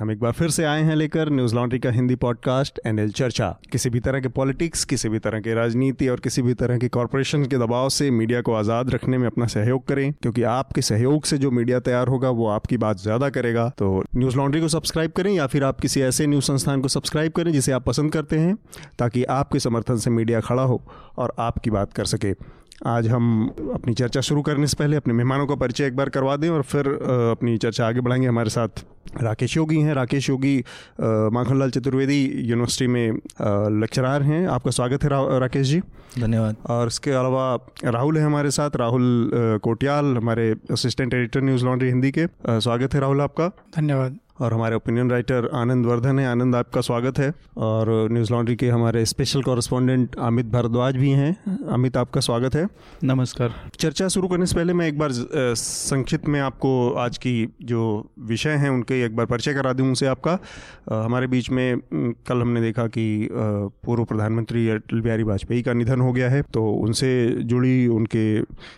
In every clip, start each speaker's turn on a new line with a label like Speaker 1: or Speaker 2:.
Speaker 1: हम एक बार फिर से आए हैं लेकर न्यूज़ लॉन्ड्री का हिंदी पॉडकास्ट एनएल चर्चा। किसी भी तरह के पॉलिटिक्स, किसी भी तरह के राजनीति और किसी भी तरह के कॉरपोरेशन के दबाव से मीडिया को आज़ाद रखने में अपना सहयोग करें, क्योंकि आपके सहयोग से जो मीडिया तैयार होगा, वो आपकी बात ज़्यादा करेगा। तो न्यूज़ लॉन्ड्री को सब्सक्राइब करें या फिर आप किसी ऐसे न्यूज़ संस्थान को सब्सक्राइब करें जिसे आप पसंद करते हैं, ताकि आपके समर्थन से मीडिया खड़ा हो और आपकी बात कर सके। आज हम अपनी चर्चा शुरू करने से पहले अपने मेहमानों का परिचय एक बार करवा दें और फिर अपनी चर्चा आगे बढ़ाएँगे। हमारे साथ राकेश योगी हैं। राकेश योगी माखनलाल चतुर्वेदी यूनिवर्सिटी में लेक्चरार हैं। आपका स्वागत है रा, राकेश जी।
Speaker 2: धन्यवाद।
Speaker 1: और इसके अलावा राहुल है हमारे साथ। राहुल कोटियाल हमारे assistant editor Newslaundry Hindi के। स्वागत है राहुल आपका।
Speaker 2: धन्यवाद।
Speaker 1: और हमारे ओपिनियन राइटर आनंद वर्धन है। आनंद आपका स्वागत है। और न्यूज़ लॉन्ड्री के हमारे स्पेशल कॉरेस्पॉन्डेंट अमित भारद्वाज भी हैं। अमित आपका स्वागत है।
Speaker 2: नमस्कार।
Speaker 1: चर्चा शुरू करने से पहले मैं एक बार संक्षिप्त में आपको आज की जो विषय हैं उनके एक बार परिचय करा दूँ उनसे आपका। हमारे बीच में कल हमने देखा कि पूर्व प्रधानमंत्री अटल बिहारी वाजपेयी का निधन हो गया है। तो उनसे जुड़ी उनके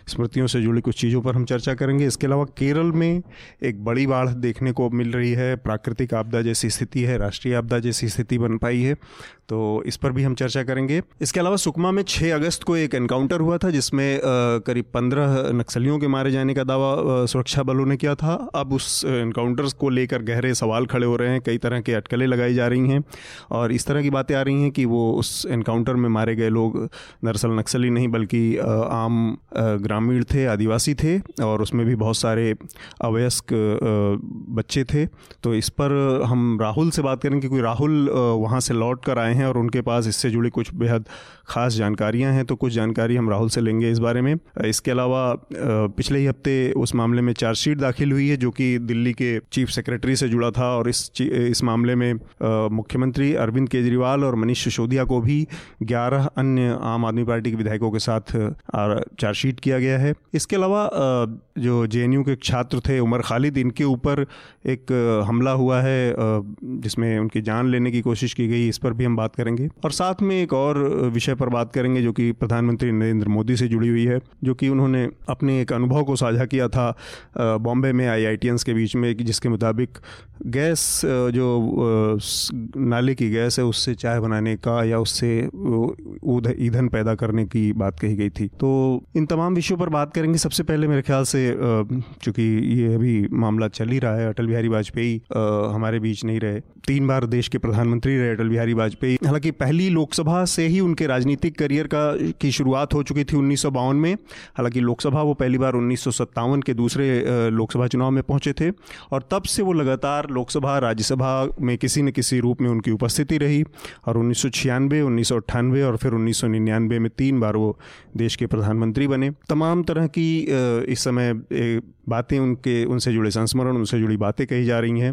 Speaker 1: स्मृतियों से जुड़ी कुछ चीज़ों पर हम चर्चा करेंगे। इसके अलावा केरल में एक बड़ी बाढ़ देखने को मिल रही है। प्राकृतिक आपदा जैसी स्थिति है, राष्ट्रीय आपदा जैसी स्थिति बन पाई है तो इस पर भी हम चर्चा करेंगे। इसके अलावा सुकमा में 6 अगस्त को एक एनकाउंटर हुआ था, जिसमें करीब 15 नक्सलियों के मारे जाने का दावा सुरक्षा बलों ने किया था। अब उस एनकाउंटर को लेकर गहरे सवाल खड़े हो रहे हैं, कई तरह के अटकलें लगाई जा रही हैं और इस तरह की बातें आ रही हैं कि वो उस एनकाउंटर में मारे गए लोग दरअसल नक्सली नहीं, बल्कि आम ग्रामीण थे, आदिवासी थे और उसमें भी बहुत सारे अवयस्क बच्चे थे। तो इस पर हम राहुल से बात करेंगे क्योंकि राहुल वहाँ से लौट कर आए हैं और उनके पास इससे जुड़ी कुछ बेहद ख़ास जानकारियाँ हैं तो कुछ जानकारी हम राहुल से लेंगे इस बारे में। इसके अलावा पिछले ही हफ़्ते उस मामले में चार्जशीट दाखिल हुई है, जो कि दिल्ली के चीफ सेक्रेटरी से जुड़ा था और इस इस मामले में मुख्यमंत्री अरविंद केजरीवाल और मनीष सिसोदिया को भी ग्यारह अन्य आम आदमी पार्टी के विधायकों के साथ चार्जशीट किया गया है। इसके अलावा जो जेएनयू के छात्र थे उमर खालिद, इनके ऊपर एक हमला हुआ है जिसमें उनकी जान लेने की कोशिश की गई, इस पर भी हम बात करेंगे। और साथ में एक और विषय पर बात करेंगे, जो कि प्रधानमंत्री नरेंद्र मोदी से जुड़ी हुई है, जो कि उन्होंने अपने एक अनुभव को साझा किया था बॉम्बे में आई के बीच में जिसके मुताबिक गैस जो नाले की गैस है, उससे चाय बनाने का या उससे ईंधन पैदा करने की बात कही गई थी। तो इन तमाम विषयों पर बात करेंगे। सबसे पहले मेरे ख्याल से चूँकि ये अभी मामला चल ही रहा है, अटल बिहारी वाजपेयी हमारे बीच नहीं रहे। तीन बार देश के प्रधानमंत्री रहे, अटल बिहारी वाजपेयी। हालाँकि पहली लोकसभा से ही उनके राजनीतिक करियर का, की शुरुआत हो चुकी थी उन्नीस सौ बावन में। हालाँकि लोकसभा वो पहली बार उन्नीस सौ सत्तावन के दूसरे लोकसभा चुनाव में पहुँचे थे और तब से वो लगातार लोकसभा, राज्यसभा में किसी न किसी रूप में उनकी उपस्थिति रही और उन्नीस सौ छियानवे और फिर उन्नीस सौ निन्यानवे में तीन बार वो देश के प्रधानमंत्री बने। तमाम तरह की इस समय बातें उनके, उनसे जुड़े संस्मरण, उनसे जुड़ी बातें कही जा रही हैं।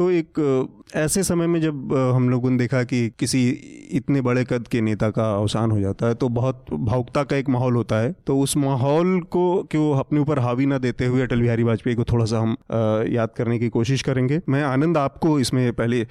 Speaker 1: तो एक ऐसे समय में जब हम लोगों ने देखा कि किसी इतने बड़े कद के नेता का अवसान हो जाता है तो बहुत भावुकता का एक माहौल होता है। तो उस माहौल को क्यों अपने ऊपर हावी ना देते हुए अटल बिहारी वाजपेयी को थोड़ा सा हम याद करने की कोशिश करेंगे। मैं आनंद आपको इसमें पहले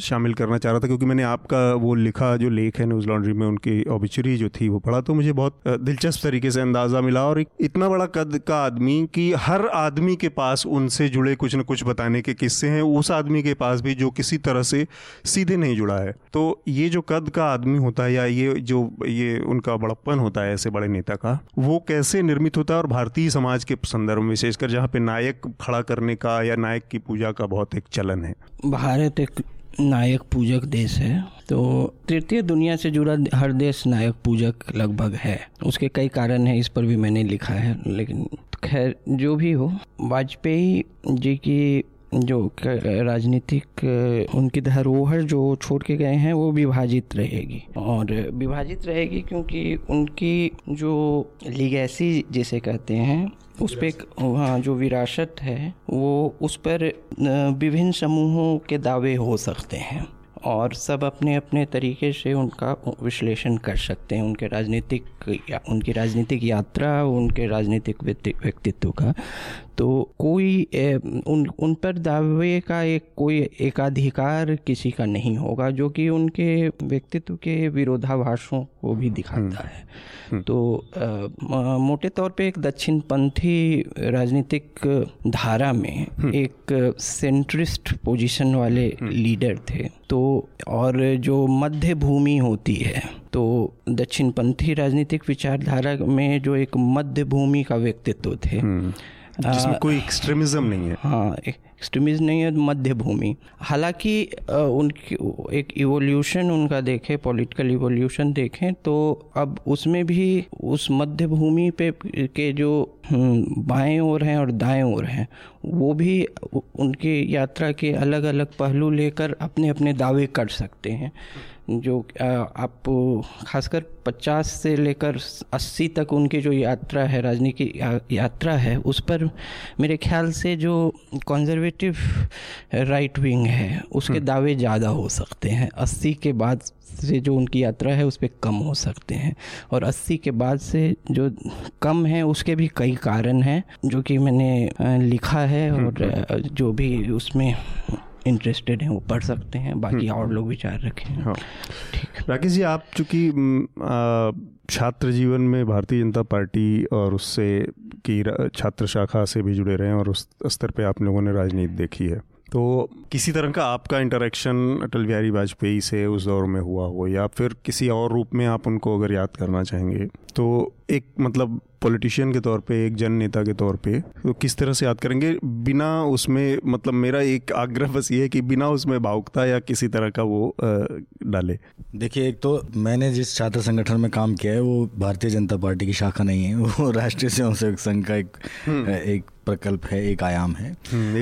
Speaker 1: शामिल करना चाह रहा था, क्योंकि मैंने आपका वो लिखा, जो लेख है न्यूज़ लॉन्ड्री में, उनकी ऑबिचुरी जो थी वो पढ़ा तो मुझे बहुत दिलचस्प तरीके से अंदाज़ा मिला। और इतना बड़ा कद का आदमी कि हर आदमी के पास उनसे जुड़े कुछ न कुछ बताने के किस्से हैं, उस आदमी के पास भी जो किसी तरह से सीधे नहीं जुड़ा है। तो ये जो कद का आदमी होता है या ये जो, ये उनका बड़प्पन होता है ऐसे बड़े नेता का, वो कैसे निर्मित होता है? और भारतीय समाज के संदर्भ में विशेषकर जहाँ पे नायक खड़ा करने का या नायक की पूजा का बहुत एक चलन है।
Speaker 3: भारत एक नायक पूजक देश है। तो तृतीय दुनिया से जुड़ा हर देश नायक पूजक लगभग है। उसके कई कारण हैं, इस पर भी मैंने लिखा है, लेकिन खैर, जो भी हो, वाजपेयी जी की जो राजनीतिक, उनकी धरोहर जो छोड़ के गए हैं, वो विभाजित रहेगी। और विभाजित रहेगी क्योंकि उनकी जो लिगैसी जिसे कहते हैं, उस पर वहाँ जो विरासत है, वो उस पर विभिन्न समूहों के दावे हो सकते हैं। और सब अपने अपने तरीके से उनका विश्लेषण कर सकते हैं। उनके राजनीतिक या, उनकी राजनीतिक यात्रा, उनके राजनीतिक व्यक्तित्व का तो कोई ए, उन उन पर दावे का एक कोई एकाधिकार किसी का नहीं होगा जो कि उनके व्यक्तित्व के विरोधाभासों को भी दिखाता हम्म। है हम्म। तो आ, मोटे तौर पे एक दक्षिणपंथी राजनीतिक धारा में हम्म। एक सेंट्रिस्ट पोजीशन वाले लीडर थे तो और जो मध्य भूमि होती है तो दक्षिणपंथी राजनीतिक विचारधारा में जो एक मध्य भूमि का व्यक्तित्व थे
Speaker 1: जिसमें कोई एक्सट्रीमिज्म नहीं है।
Speaker 3: हाँ एक्सट्रीमिज्म नहीं है मध्य भूमि हालाँकि उनकी एक इवोल्यूशन उनका देखें पॉलिटिकल इवोल्यूशन देखें तो अब उसमें भी उस मध्य भूमि पे के जो हम्म, बाएँ ओर हैं और दाएँ ओर हैं वो भी उनकी यात्रा के अलग अलग पहलू लेकर अपने अपने दावे कर सकते हैं। जो आप खासकर 50 से लेकर 80 तक उनकी जो यात्रा है राजनीतिक यात्रा है उस पर मेरे ख्याल से जो कंजर्वेटिव राइट विंग है उसके हम्म। दावे ज़्यादा हो सकते हैं 80 के बाद से जो उनकी यात्रा है उस पर कम हो सकते हैं और 80 के बाद से जो कम है उसके भी कई कारण हैं जो कि मैंने लिखा है हम्म, और हम्म। जो भी उसमें इंटरेस्टेड हैं वो पढ़ सकते हैं बाकी हम्म। और लोग विचार रखें। हाँ।
Speaker 1: ठीक। राकेश जी आप चूँकि छात्र जीवन में भारतीय जनता पार्टी और उससे की छात्र शाखा से भी जुड़े रहे हैं और उस स्तर पे आप लोगों ने राजनीति देखी है तो किसी तरह का आपका इंटरेक्शन अटल बिहारी वाजपेयी से उस दौर में हुआ हो या फिर किसी और रूप में आप उनको अगर याद करना चाहेंगे? तो एक मतलब पॉलिटिशियन के तौर पे एक जन नेता के तौर पे तो किस तरह से याद करेंगे? बिना उसमें मतलब मेरा एक आग्रह बस ये है कि बिना उसमें भावुकता या किसी तरह का वो डाले।
Speaker 2: देखिए एक तो मैंने जिस छात्र संगठन में काम किया है वो भारतीय जनता पार्टी की शाखा नहीं है वो राष्ट्रीय स्वयंसेवक संघ का एक हम्म। एक प्रकल्प है एक आयाम है।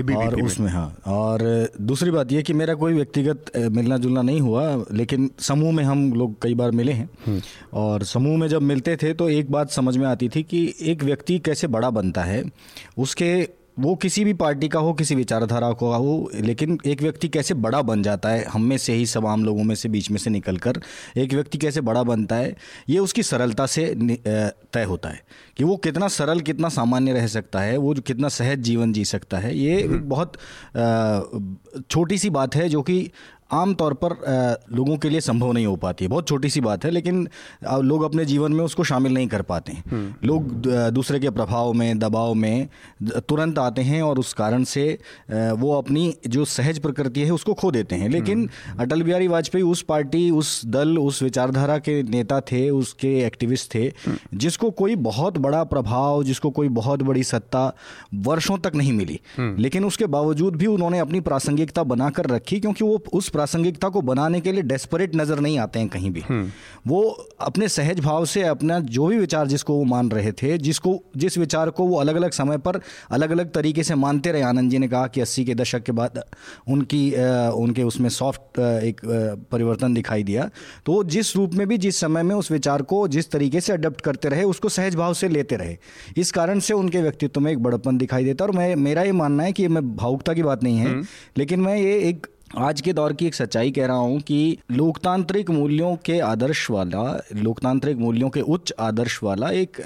Speaker 2: भी और उसमें हाँ। और दूसरी बात यह कि मेरा कोई व्यक्तिगत मिलना जुलना नहीं हुआ लेकिन समूह में हम लोग कई बार मिले हैं। हम्म। और समूह में जब मिलते थे तो एक बात समझ में आती थी कि एक व्यक्ति कैसे बड़ा बनता है उसके वो किसी भी पार्टी का हो किसी विचारधारा का हो लेकिन एक व्यक्ति कैसे बड़ा बन जाता है हम में से ही सब आम लोगों में से बीच में से निकल कर एक व्यक्ति कैसे बड़ा बनता है ये उसकी सरलता से तय होता है कि वो कितना सरल कितना सामान्य रह सकता है वो कितना सहज जीवन जी सकता है ये हम्म। बहुत छोटी सी बात है जो कि आम तौर पर लोगों के लिए संभव नहीं हो पाती है बहुत छोटी सी बात है लेकिन लोग अपने जीवन में उसको शामिल नहीं कर पाते हैं हम्म। लोग दूसरे के प्रभाव में दबाव में तुरंत आते हैं और उस कारण से वो अपनी जो सहज प्रकृति है उसको खो देते हैं लेकिन हम्म। अटल बिहारी वाजपेयी उस पार्टी उस दल उस विचारधारा के नेता थे उसके एक्टिविस्ट थे हम्म। जिसको कोई बहुत बड़ा प्रभाव जिसको कोई बहुत बड़ी सत्ता वर्षों तक नहीं मिली लेकिन उसके बावजूद भी उन्होंने अपनी प्रासंगिकता बनाकर रखी क्योंकि वो उस प्रासंगिकता को बनाने के लिए डेस्परेट नज़र नहीं आते हैं कहीं भी हम्म। वो अपने सहज भाव से अपना जो भी विचार जिसको वो मान रहे थे जिसको जिस विचार को वो अलग अलग समय पर अलग अलग तरीके से मानते रहे आनंद जी ने कहा कि अस्सी के दशक के बाद उनकी उनके उसमें सॉफ्ट एक परिवर्तन दिखाई दिया तो जिस रूप में भी जिस समय में उस विचार को जिस तरीके से अडप्ट करते रहे उसको सहज भाव से लेते रहे इस कारण से उनके व्यक्तित्व में एक बड़पन दिखाई देता और मैं मेरा ये मानना है कि मैं भावुकता की बात नहीं है हम्म। लेकिन मैं ये एक आज के दौर की एक सच्चाई कह रहा हूँ कि लोकतांत्रिक मूल्यों के आदर्श वाला लोकतांत्रिक मूल्यों के उच्च आदर्श वाला एक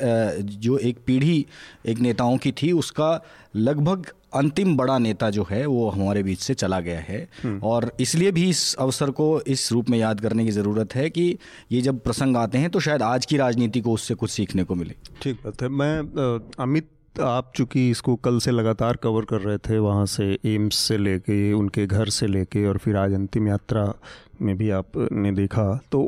Speaker 2: जो एक पीढ़ी एक नेताओं की थी उसका लगभग अंतिम बड़ा नेता जो है वो हमारे बीच से चला गया है। हम्म। और इसलिए भी इस अवसर को इस रूप में याद करने की ज़रूरत है कि ये जब प्रसंग आते हैं तो शायद आज की राजनीति को उससे कुछ सीखने को मिले।
Speaker 1: ठीक बात है। मैं अमित आप चूँकि इसको कल से लगातार कवर कर रहे थे, वहाँ से एम्स से लेके, उनके घर से लेके और फिर आज अंतिम यात्रा में भी आपने देखा तो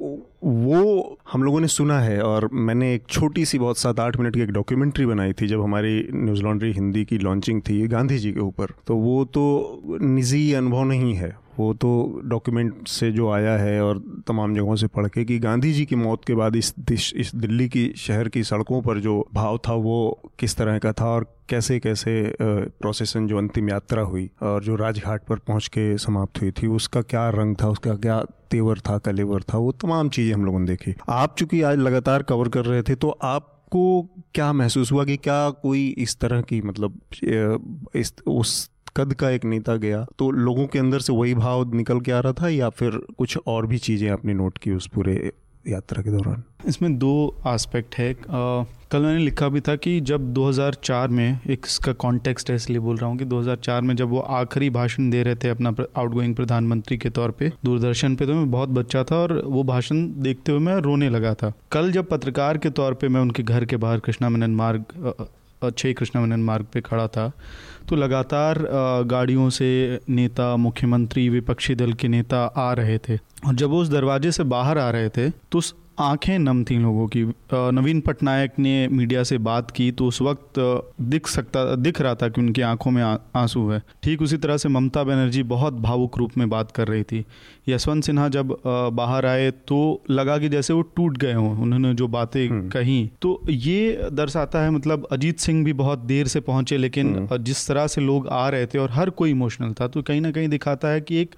Speaker 1: वो हम लोगों ने सुना है और मैंने एक छोटी सी बहुत सात आठ मिनट की एक डॉक्यूमेंट्री बनाई थी जब हमारी न्यूज़ लॉन्ड्री हिंदी की लॉन्चिंग थी गांधी जी के ऊपर। तो वो तो निजी अनुभव नहीं है। वो तो डॉक्यूमेंट से जो आया है और तमाम जगहों से पढ़ के कि गांधी जी की मौत के बाद इस दिश, इस दिल्ली की शहर की सड़कों पर जो भाव था वो किस तरह का था और कैसे कैसे प्रोसेसन जो अंतिम यात्रा हुई और जो राजघाट पर पहुँच के समाप्त हुई थी उसका क्या रंग था उसका क्या तेवर था कलेवर था वो तमाम चीज़ें हम लोगों ने देखी। आप चूँकि आज लगातार कवर कर रहे थे तो आप को क्या महसूस हुआ कि क्या कोई इस तरह की मतलब इस उस कद का एक नेता गया तो लोगों के अंदर से वही भाव निकल के आ रहा था या फिर कुछ और भी चीज़ें आपने नोट की उस पूरे यात्रा के दौरान?
Speaker 4: इसमें दो एस्पेक्ट है। आ, कल मैंने लिखा भी था कि जब 2004 में एक इसका कॉन्टेक्स्ट है इसलिए बोल रहा हूँ कि 2004 में जब वो आखिरी भाषण दे रहे थे अपना आउटगोइंग प्रधानमंत्री के तौर पे दूरदर्शन पे तो मैं बहुत बच्चा था और वो भाषण देखते हुए मैं रोने लगा था। कल जब पत्रकार के तौर पे मैं उनके घर के बाहर कृष्णा मेनन मार्ग छः कृष्णा मनन मार्ग पे खड़ा था। तो लगातार गाड़ियों से नेता, मुख्यमंत्री, विपक्षी दल के नेता आ रहे थे। और जब वो उस दरवाजे से बाहर आ रहे थे तो उस आँखें नम थी लोगों की नवीन पटनायक ने मीडिया से बात की तो उस वक्त दिख सकता दिख रहा था कि उनकी आँखों में आँसू है ठीक उसी तरह से ममता बनर्जी बहुत भावुक रूप में बात कर रही थी यशवंत सिन्हा जब बाहर आए तो लगा कि जैसे वो टूट गए हों उन्होंने जो बातें हम्म। कही तो ये दर्शाता है मतलब अजीत सिंह भी बहुत देर से पहुँचे लेकिन हम्म। जिस तरह से लोग आ रहे थे और हर कोई इमोशनल था तो कहीं ना कहीं दिखाता है कि एक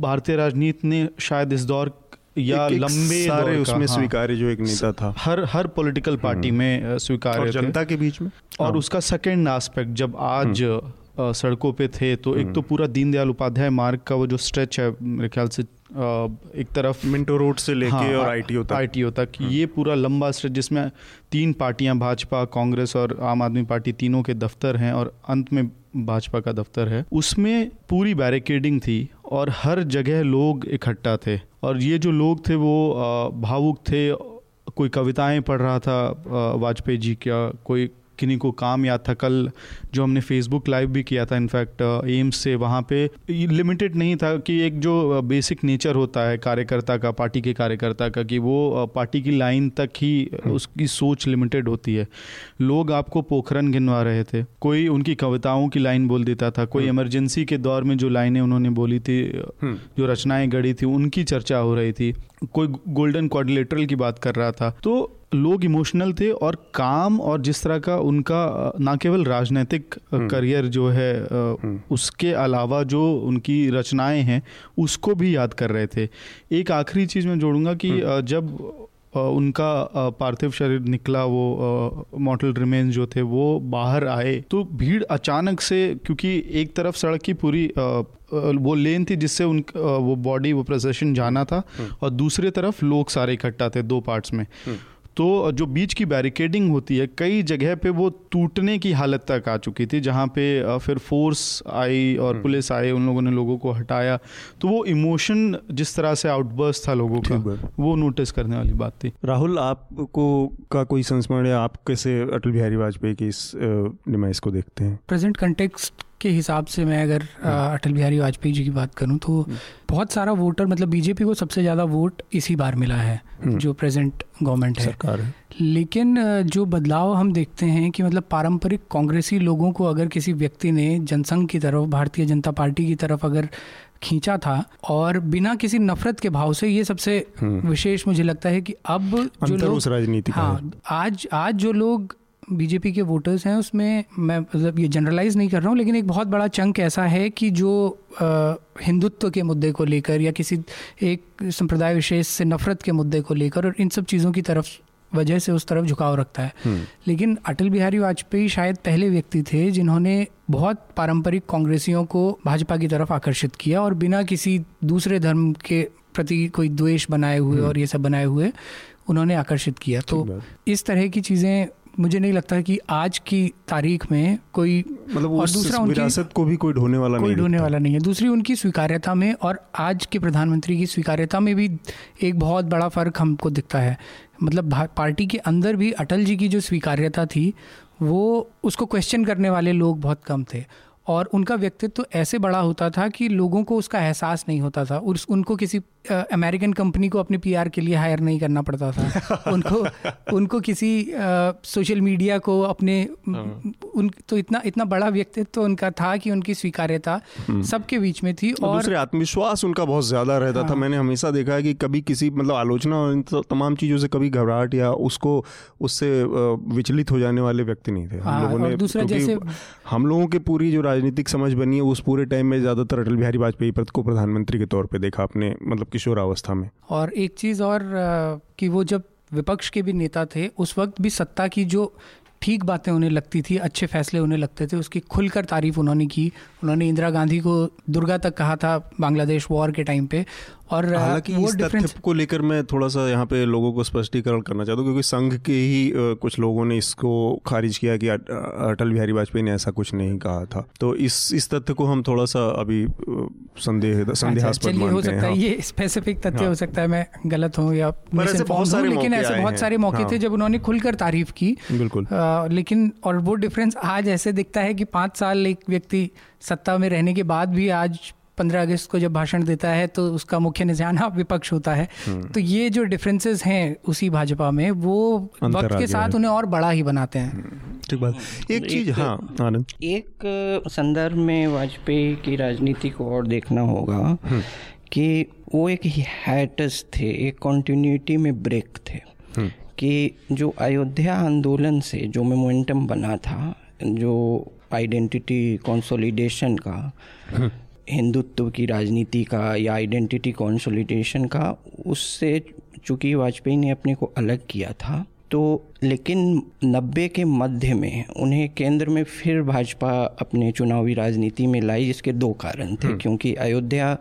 Speaker 4: भारतीय राजनीति ने शायद इस दौर या एक लंबे
Speaker 1: सारे उसमें हाँ, स्वीकार्य जो एक नेता था।
Speaker 4: हर हर पॉलिटिकल पार्टी हम्म। में स्वीकार्य
Speaker 1: जनता के बीच में?
Speaker 4: और हाँ। उसका सेकेंड एस्पेक्ट जब आज हम्म। सड़कों पे थे तो एक तो हम्म। पूरा दीनदयाल उपाध्याय मार्ग का वो जो स्ट्रेच है मेरे ख्याल से एक तरफ़
Speaker 1: मिंटो रोड से लेके हाँ, और आईटीओ तक।
Speaker 4: आईटीओ तक। ये पूरा लंबा स्ट्रेच जिसमें तीन पार्टियाँ भाजपा कांग्रेस और आम आदमी पार्टी तीनों के दफ्तर हैं और अंत में भाजपा का दफ्तर है। उसमें पूरी बैरिकेडिंग थी और हर जगह लोग इकट्ठा थे। और ये जो लोग थे वो भावुक थे, कोई कविताएँ पढ़ रहा था वाजपेयी जी का कोई किन्हीं को काम याद था कल जो हमने फेसबुक लाइव भी किया था इनफैक्ट एम्स से वहाँ पे लिमिटेड नहीं था कि एक जो बेसिक नेचर होता है कार्यकर्ता का पार्टी के कार्यकर्ता का कि वो पार्टी की लाइन तक ही हम्म। उसकी सोच लिमिटेड होती है लोग आपको पोखरन गिनवा रहे थे कोई उनकी कविताओं की लाइन बोल देता था कोई इमरजेंसी हम्म। के दौर में जो लाइनें उन्होंने बोली थी हम्म। जो रचनाएँ गढ़ी थी उनकी चर्चा हो रही थी कोई गोल्डन कोऑर्डिनेटरल की बात कर रहा था तो लोग इमोशनल थे और काम और जिस तरह का उनका ना केवल राजनीतिक करियर हम्म। जो है हम्म। उसके अलावा जो उनकी रचनाएँ हैं उसको भी याद कर रहे थे एक आखिरी चीज़ मैं जोड़ूँगा कि हम्म। जब उनका पार्थिव शरीर निकला वो मॉटल रिमेन्स जो थे वो बाहर आए तो भीड़ अचानक से क्योंकि एक तरफ़ सड़क की पूरी वो लेन थी जिससे उन वो बॉडी वो प्रोसेशन जाना था और दूसरी तरफ़ लोग सारे इकट्ठा थे दो पार्ट्स में तो जो बीच की बैरिकेडिंग होती है कई जगह पे वो टूटने की हालत तक आ चुकी थी जहाँ पे फिर फोर्स आई और हम्म। पुलिस आए उन लोगों ने लोगों को हटाया। तो वो इमोशन जिस तरह से आउटबर्स था लोगों का वो नोटिस करने वाली बात थी।
Speaker 1: राहुल आपको का कोई संस्मरण है आप कैसे अटल बिहारी वाजपेयी की इस निमाइश को देखते हैं?
Speaker 5: प्रेजेंट कंटेक्स्ट के हिसाब से मैं अगर हाँ। अटल बिहारी वाजपेयी जी की बात करूँ तो हम्म। बहुत सारा वोटर मतलब बीजेपी को सबसे ज़्यादा वोट इसी बार मिला है हम्म। जो प्रेजेंट गवर्नमेंट है सरकार है लेकिन जो बदलाव हम देखते हैं कि मतलब पारंपरिक कांग्रेसी लोगों को अगर किसी व्यक्ति ने जनसंघ की तरफ़ भारतीय जनता पार्टी की तरफ़ अगर खींचा था और बिना किसी नफरत के भाव से ये सबसे हम्म। विशेष मुझे लगता है कि अब
Speaker 1: जो लोग राजनीति
Speaker 5: हाँ आज आज जो लोग बीजेपी के वोटर्स हैं उसमें मैं मतलब ये जनरलाइज नहीं कर रहा हूँ लेकिन एक बहुत बड़ा चंक ऐसा है कि जो हिंदुत्व के मुद्दे को लेकर या किसी एक संप्रदाय विशेष से नफरत के मुद्दे को लेकर और इन सब चीज़ों की तरफ़ वजह से उस तरफ़ झुकाव रखता है हम्म। लेकिन अटल बिहारी वाजपेयी शायद पहले व्यक्ति थे जिन्होंने बहुत पारंपरिक कांग्रेसियों को भाजपा की तरफ़ आकर्षित किया और बिना किसी दूसरे धर्म के प्रति कोई द्वेष बनाए हुए हम्म। और ये सब बनाए हुए उन्होंने आकर्षित किया तो इस तरह की चीज़ें मुझे नहीं लगता कि आज की तारीख में कोई
Speaker 1: मतलब और दूसरा उनकी विरासत को भी कोई ढोने वाला
Speaker 5: कोई ढोने वाला नहीं है। दूसरी उनकी स्वीकार्यता में और आज के प्रधानमंत्री की स्वीकार्यता में भी एक बहुत बड़ा फ़र्क हमको दिखता है। मतलब पार्टी के अंदर भी अटल जी की जो स्वीकार्यता थी वो उसको क्वेश्चन करने वाले लोग बहुत कम थे। और उनका व्यक्तित्व तो ऐसे बड़ा होता था कि लोगों को उसका एहसास नहीं होता था। उस उनको किसी अमेरिकन कंपनी को अपने पीआर के लिए हायर नहीं करना पड़ता था उनको उनको किसी सोशल मीडिया को अपने हाँ। उन तो इतना इतना बड़ा व्यक्तित्व तो उनका था कि उनकी स्वीकार्यता हम्म। सबके बीच में थी
Speaker 1: और दूसरे आत्मविश्वास उनका बहुत ज़्यादा रहता हाँ। था मैंने हमेशा देखा है कि कभी किसी मतलब आलोचना और तो तमाम चीज़ों से कभी घबराहट या उसको उससे विचलित हो जाने वाले व्यक्ति नहीं थे
Speaker 5: हम हाँ, लोगों ने दूसरा जैसे
Speaker 1: हम लोगों के पूरी जो राजनीतिक समझ बनी है उस पूरे टाइम में ज़्यादातर अटल बिहारी वाजपेयी को प्रधानमंत्री के तौर पर देखा अपने मतलब किशोरावस्था में।
Speaker 5: और एक चीज़ और कि वो जब विपक्ष के भी नेता थे, उस वक्त भी सत्ता की जो ठीक बातें उन्हें लगती थी, अच्छे फैसले उन्हें लगते थे, उसकी खुलकर तारीफ़ उन्होंने की। उन्होंने इंदिरा गांधी को दुर्गा तक कहा था बांग्लादेश वॉर के टाइम पे।
Speaker 1: और हालाँकि इस तथ्य को लेकर मैं थोड़ा सा यहाँ पे लोगों को स्पष्टीकरण करना चाहता हूँ क्योंकि संघ के ही कुछ लोगों ने इसको खारिज किया कि अटल बिहारी वाजपेयी ने ऐसा कुछ नहीं कहा था तो इस इस तथ्य को हम थोड़ा सा अभी संदेह अच्छा, संदेहास्पद
Speaker 5: मानते हो सकता है हाँ। ये स्पेसिफिक तथ्य हाँ। हो सकता है मैं गलत हूँ या लेकिन ऐसे बहुत सारे मौके थे हाँ। जब उन्होंने खुलकर तारीफ़ की
Speaker 1: बिल्कुल
Speaker 5: लेकिन और वो डिफरेंस आज ऐसे दिखता है कि पाँच साल एक व्यक्ति सत्ता में रहने के बाद भी आज पंद्रह अगस्त को जब भाषण देता है तो उसका मुख्य निशाना विपक्ष होता है। हम्म। तो ये जो डिफरेंसेस हैं उसी भाजपा में वो वक्त के साथ उन्हें और बड़ा ही बनाते हैं। हम्म,
Speaker 1: ठीक बात। एक चीज़ हाँ आनंद।
Speaker 3: एक संदर्भ में वाजपेयी की राजनीति को और देखना होगा हम्म। कि वो एक हैटस थे एक कॉन्टिन्यूटी में ब्रेक थे। कि जो अयोध्या आंदोलन से जो मोमेंटम बना था जो आइडेंटिटी कंसोलिडेशन का हिंदुत्व की राजनीति का या आइडेंटिटी कॉन्सोलिडेशन का, उससे चूँकि वाजपेयी ने अपने को अलग किया था तो लेकिन नब्बे के मध्य में उन्हें केंद्र में फिर भाजपा अपने चुनावी राजनीति में लाई जिसके दो कारण थे। हम्म। क्योंकि अयोध्या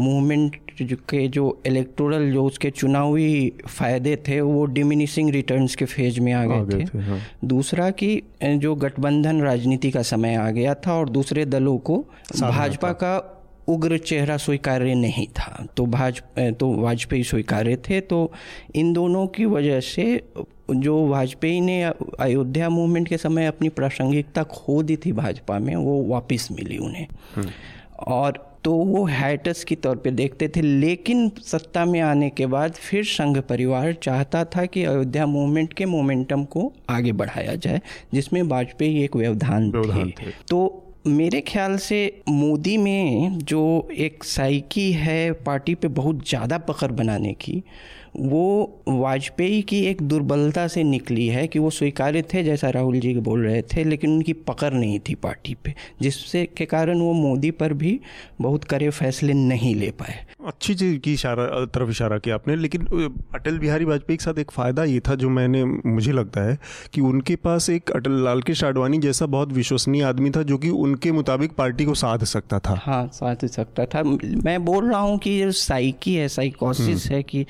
Speaker 3: मूवमेंट के जो इलेक्टोरल जो उसके चुनावी फ़ायदे थे वो डिमिनिशिंग रिटर्न्स के फ़ेज़ में आ गए थे, थे हाँ। दूसरा कि जो गठबंधन राजनीति का समय आ गया था और दूसरे दलों को भाजपा का उग्र चेहरा स्वीकार्य नहीं था। तो भाजपा तो वाजपेयी स्वीकार्य थे। तो इन दोनों की वजह से जो वाजपेयी ने अयोध्या मूवमेंट के समय अपनी प्रासंगिकता खो दी थी भाजपा में वो वापस मिली उन्हें हम्म। और तो वो हैटस की तौर पे देखते थे लेकिन सत्ता में आने के बाद फिर संघ परिवार चाहता था कि अयोध्या मूवमेंट के मोमेंटम को आगे बढ़ाया जाए जिसमें वाजपेयी एक व्यवधान थे।, थे तो मेरे ख्याल से मोदी में जो एक साइकी है पार्टी पे बहुत ज़्यादा पकड़ बनाने की वो वाजपेयी की एक दुर्बलता से निकली है कि वो स्वीकार्य थे जैसा राहुल जी बोल रहे थे लेकिन उनकी पकड़ नहीं थी पार्टी पे जिससे के कारण वो मोदी पर भी बहुत करे फैसले नहीं ले पाए।
Speaker 1: अच्छी चीज़ की इशारा तरफ़ इशारा किया आपने लेकिन अटल बिहारी वाजपेयी के साथ एक फ़ायदा ये था जो मैंने मुझे लगता है कि उनके पास एक अटल लाल के आडवाणी जैसा बहुत विश्वसनीय आदमी था जो कि उनके मुताबिक पार्टी को साध सकता था।
Speaker 3: हाँ साध सकता था। मैं बोल रहा हूँ कि साइकी है साइकोसिस हम्म। है कि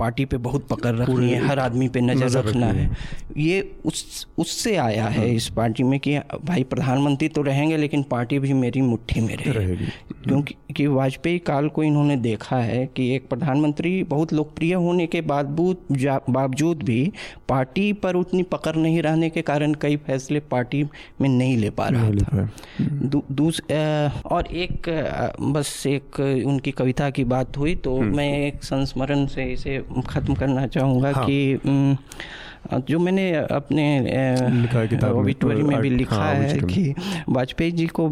Speaker 3: पार्टी पे बहुत पकड़ रखनी है हर आदमी पे नज़र, रखना है। ये उस उससे आया है हाँ। इस पार्टी में कि भाई प्रधानमंत्री तो रहेंगे लेकिन पार्टी भी मेरी मुट्ठी में रहेगी। क्योंकि कि वाजपेयी काल को इन्होंने देखा है कि एक प्रधानमंत्री बहुत लोकप्रिय होने के बावजूद बावजूद भी पार्टी पर उतनी पकड़ नहीं रहने के कारण कई फैसले पार्टी में नहीं ले पा रहा था दूस और एक बस एक उनकी कविता की बात हुई तो हम्म। मैं एक संस्मरण से इसे ख़त्म करना चाहूँगा हाँ। कि जो मैंने अपने ओबिटरी में भी लिखा हाँ, है कि वाजपेयी जी को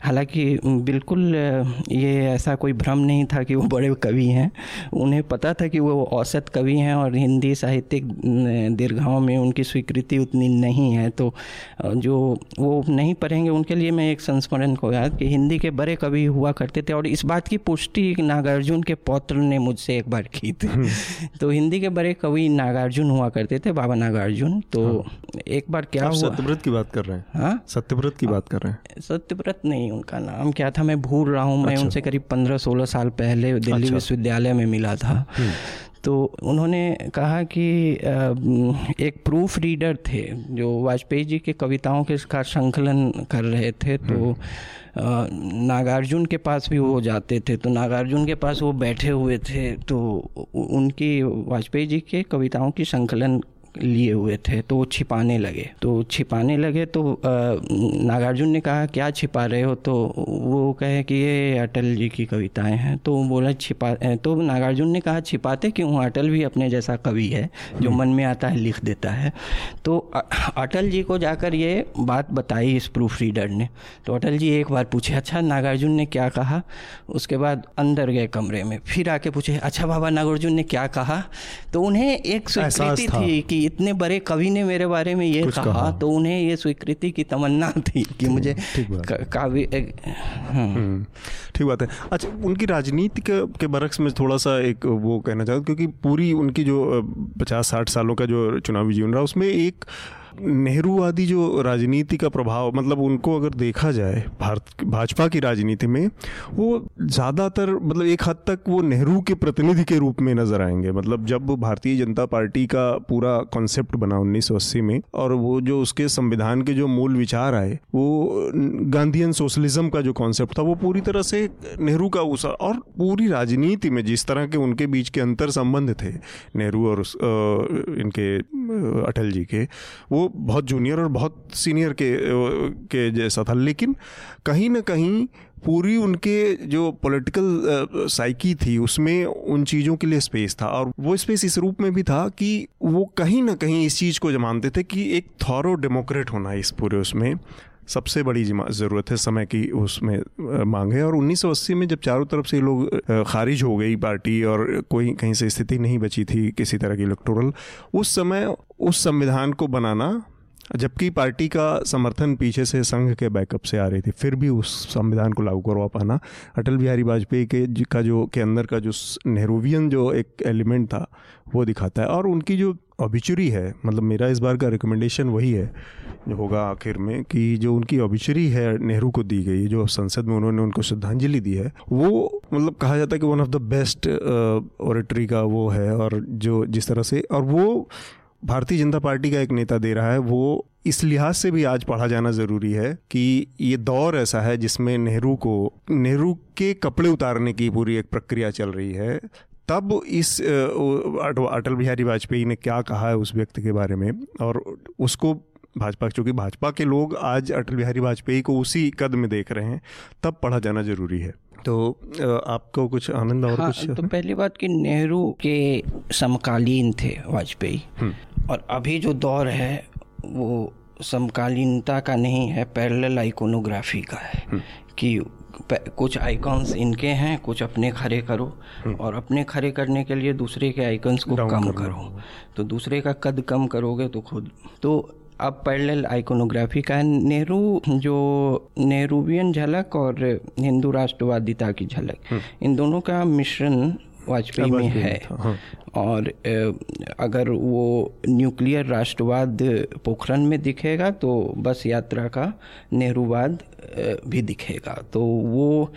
Speaker 3: हालाँकि बिल्कुल ये ऐसा कोई भ्रम नहीं था कि वो बड़े कवि हैं। उन्हें पता था कि वो औसत कवि हैं और हिंदी साहित्यिक दीर्घाओं में उनकी स्वीकृति उतनी नहीं है। तो जो वो नहीं पढ़ेंगे उनके लिए मैं एक संस्मरण को याद कि हिंदी के बड़े कवि हुआ करते थे और इस बात की पुष्टि नागार्जुन के पौत्र ने मुझसे एक बार की थी। हम्म। तो हिंदी के बड़े कवि नागार्जुन हुआ करते थे बाबा नागार्जुन तो हाँ। एक बार क्या हुआ
Speaker 1: सत्यव्रत की बात कर रहे हैं हाँ सत्यव्रत की बात कर रहे हैं
Speaker 3: सत्यव्रत नहीं उनका नाम क्या था मैं भूल रहा हूँ मैं अच्छा। उनसे करीब पंद्रह सोलह साल पहले दिल्ली अच्छा। विश्वविद्यालय में मिला था हम्म। तो उन्होंने कहा कि एक प्रूफ रीडर थे जो वाजपेयी जी के कविताओं के का संकलन कर रहे थे तो हम्म। नागार्जुन के पास भी वो जाते थे तो नागार्जुन के पास वो बैठे हुए थे तो उनकी वाजपेयी जी के कविताओं की संकलन लिए हुए थे तो वो छिपाने लगे। तो छिपाने लगे तो नागार्जुन ने कहा क्या छिपा रहे हो? तो वो कहे कि ये अटल जी की कविताएँ हैं। तो बोला छिपा तो नागार्जुन ने कहा छिपाते क्यों अटल भी अपने जैसा कवि है जो मन में आता है लिख देता है। तो अटल जी को जाकर ये बात बताई इस प्रूफ रीडर ने। तो अटल जी एक बार पूछे अच्छा नागार्जुन ने क्या कहा? उसके बाद अंदर गए कमरे में फिर आके पूछे अच्छा बाबा नागार्जुन ने क्या कहा? तो उन्हें एक स्वीकृति थी कि इतने बड़े कवि ने मेरे बारे में ये कहा, कहा। तो उन्हें ये स्वीकृति की तमन्ना थी कि मुझे काव्य
Speaker 1: हाँ। हम्म, ठीक बात है। अच्छा उनकी राजनीति के, के बरक्स में थोड़ा सा एक वो कहना चाहता हूँ क्योंकि पूरी उनकी जो पचास साठ सालों का जो चुनावी जीवन रहा उसमें एक नेहरू आदि जो राजनीति का प्रभाव मतलब उनको अगर देखा जाए भारत भाजपा की राजनीति में वो ज़्यादातर मतलब एक हद तक वो नेहरू के प्रतिनिधि के रूप में नज़र आएँगे। मतलब जब भारतीय जनता पार्टी का पूरा कॉन्सेप्ट बना 1980 में और वो जो उसके संविधान के जो मूल विचार आए वो गांधीयन सोशलिज्म का जो कॉन्सेप्ट था वो पूरी तरह से नेहरू का उस और पूरी राजनीति में जिस तरह के उनके बीच के अंतर संबंध थे नेहरू और उस, आ, इनके अटल जी के वो बहुत जूनियर और बहुत सीनियर के के जैसा था। लेकिन कहीं ना कहीं पूरी उनके जो पॉलिटिकल साइकी थी, उसमें उन चीज़ों के लिए स्पेस था। और वो स्पेस इस रूप में भी था कि वो कहीं ना कहीं इस चीज़ को मानते थे कि एक थॉरो डेमोक्रेट होना इस पूरे उसमें। सबसे बड़ी ज़रूरत है समय की उसमें मांग। है और 1980 में जब चारों तरफ़ से लोग खारिज हो गई पार्टी और कोई कहीं से स्थिति नहीं बची थी किसी तरह की इलेक्टोरल, उस समय उस संविधान को बनाना जबकि पार्टी का समर्थन पीछे से संघ के बैकअप से आ रही थी, फिर भी उस संविधान को लागू करवा पाना। अटल बिहारी वाजपेयी के का जो, के अंदर का जो नेहरूवियन जो एक एलिमेंट था, वो दिखाता है। और उनकी जो ऑबिचुरी है मतलब मेरा इस बार का रिकमेंडेशन वही है जो होगा आखिर में, कि जो उनकी ऑबिचुरी है, नेहरू को दी गई, जो संसद में उन्होंने उनको श्रद्धांजलि दी है, वो मतलब कहा जाता है कि one of the best oratory का वो है, और जो जिस तरह से, और वो भारतीय जनता पार्टी का एक नेता दे रहा है वो इस लिहाज से भी आज पढ़ा जाना ज़रूरी है कि ये दौर ऐसा है जिसमें नेहरू को नेहरू के कपड़े उतारने की पूरी एक प्रक्रिया चल रही है। तब इस अटल बिहारी वाजपेयी ने क्या कहा है उस व्यक्ति के बारे में? और उसको भाजपा क्योंकि भाजपा के लोग आज अटल बिहारी वाजपेयी को उसी कद में देख रहे हैं तब पढ़ा जाना ज़रूरी है। तो आपको कुछ आनंद और
Speaker 3: हाँ,
Speaker 1: कुछ
Speaker 3: तो पहली बात कि नेहरू के समकालीन थे वाजपेयी। और अभी जो दौर है वो समकालीनता का नहीं है पैरेलल आइकोनोग्राफी का है हम्म। कि कुछ आइकॉन्स इनके हैं कुछ अपने खड़े करो हम्म। और अपने खड़े करने के लिए दूसरे के आइकॉन्स को कम करो तो दूसरे का कद कम करोगे तो खुद तो अब पैरेलल आइकोनोग्राफी का नेहरू जो नेहरूवियन झलक और हिंदू राष्ट्रवादिता की झलक हम्म। इन दोनों का मिश्रण वाजपेयी में है हाँ। और अगर वो न्यूक्लियर राष्ट्रवाद पोखरण में दिखेगा तो बस यात्रा का नेहरूवाद भी दिखेगा तो वो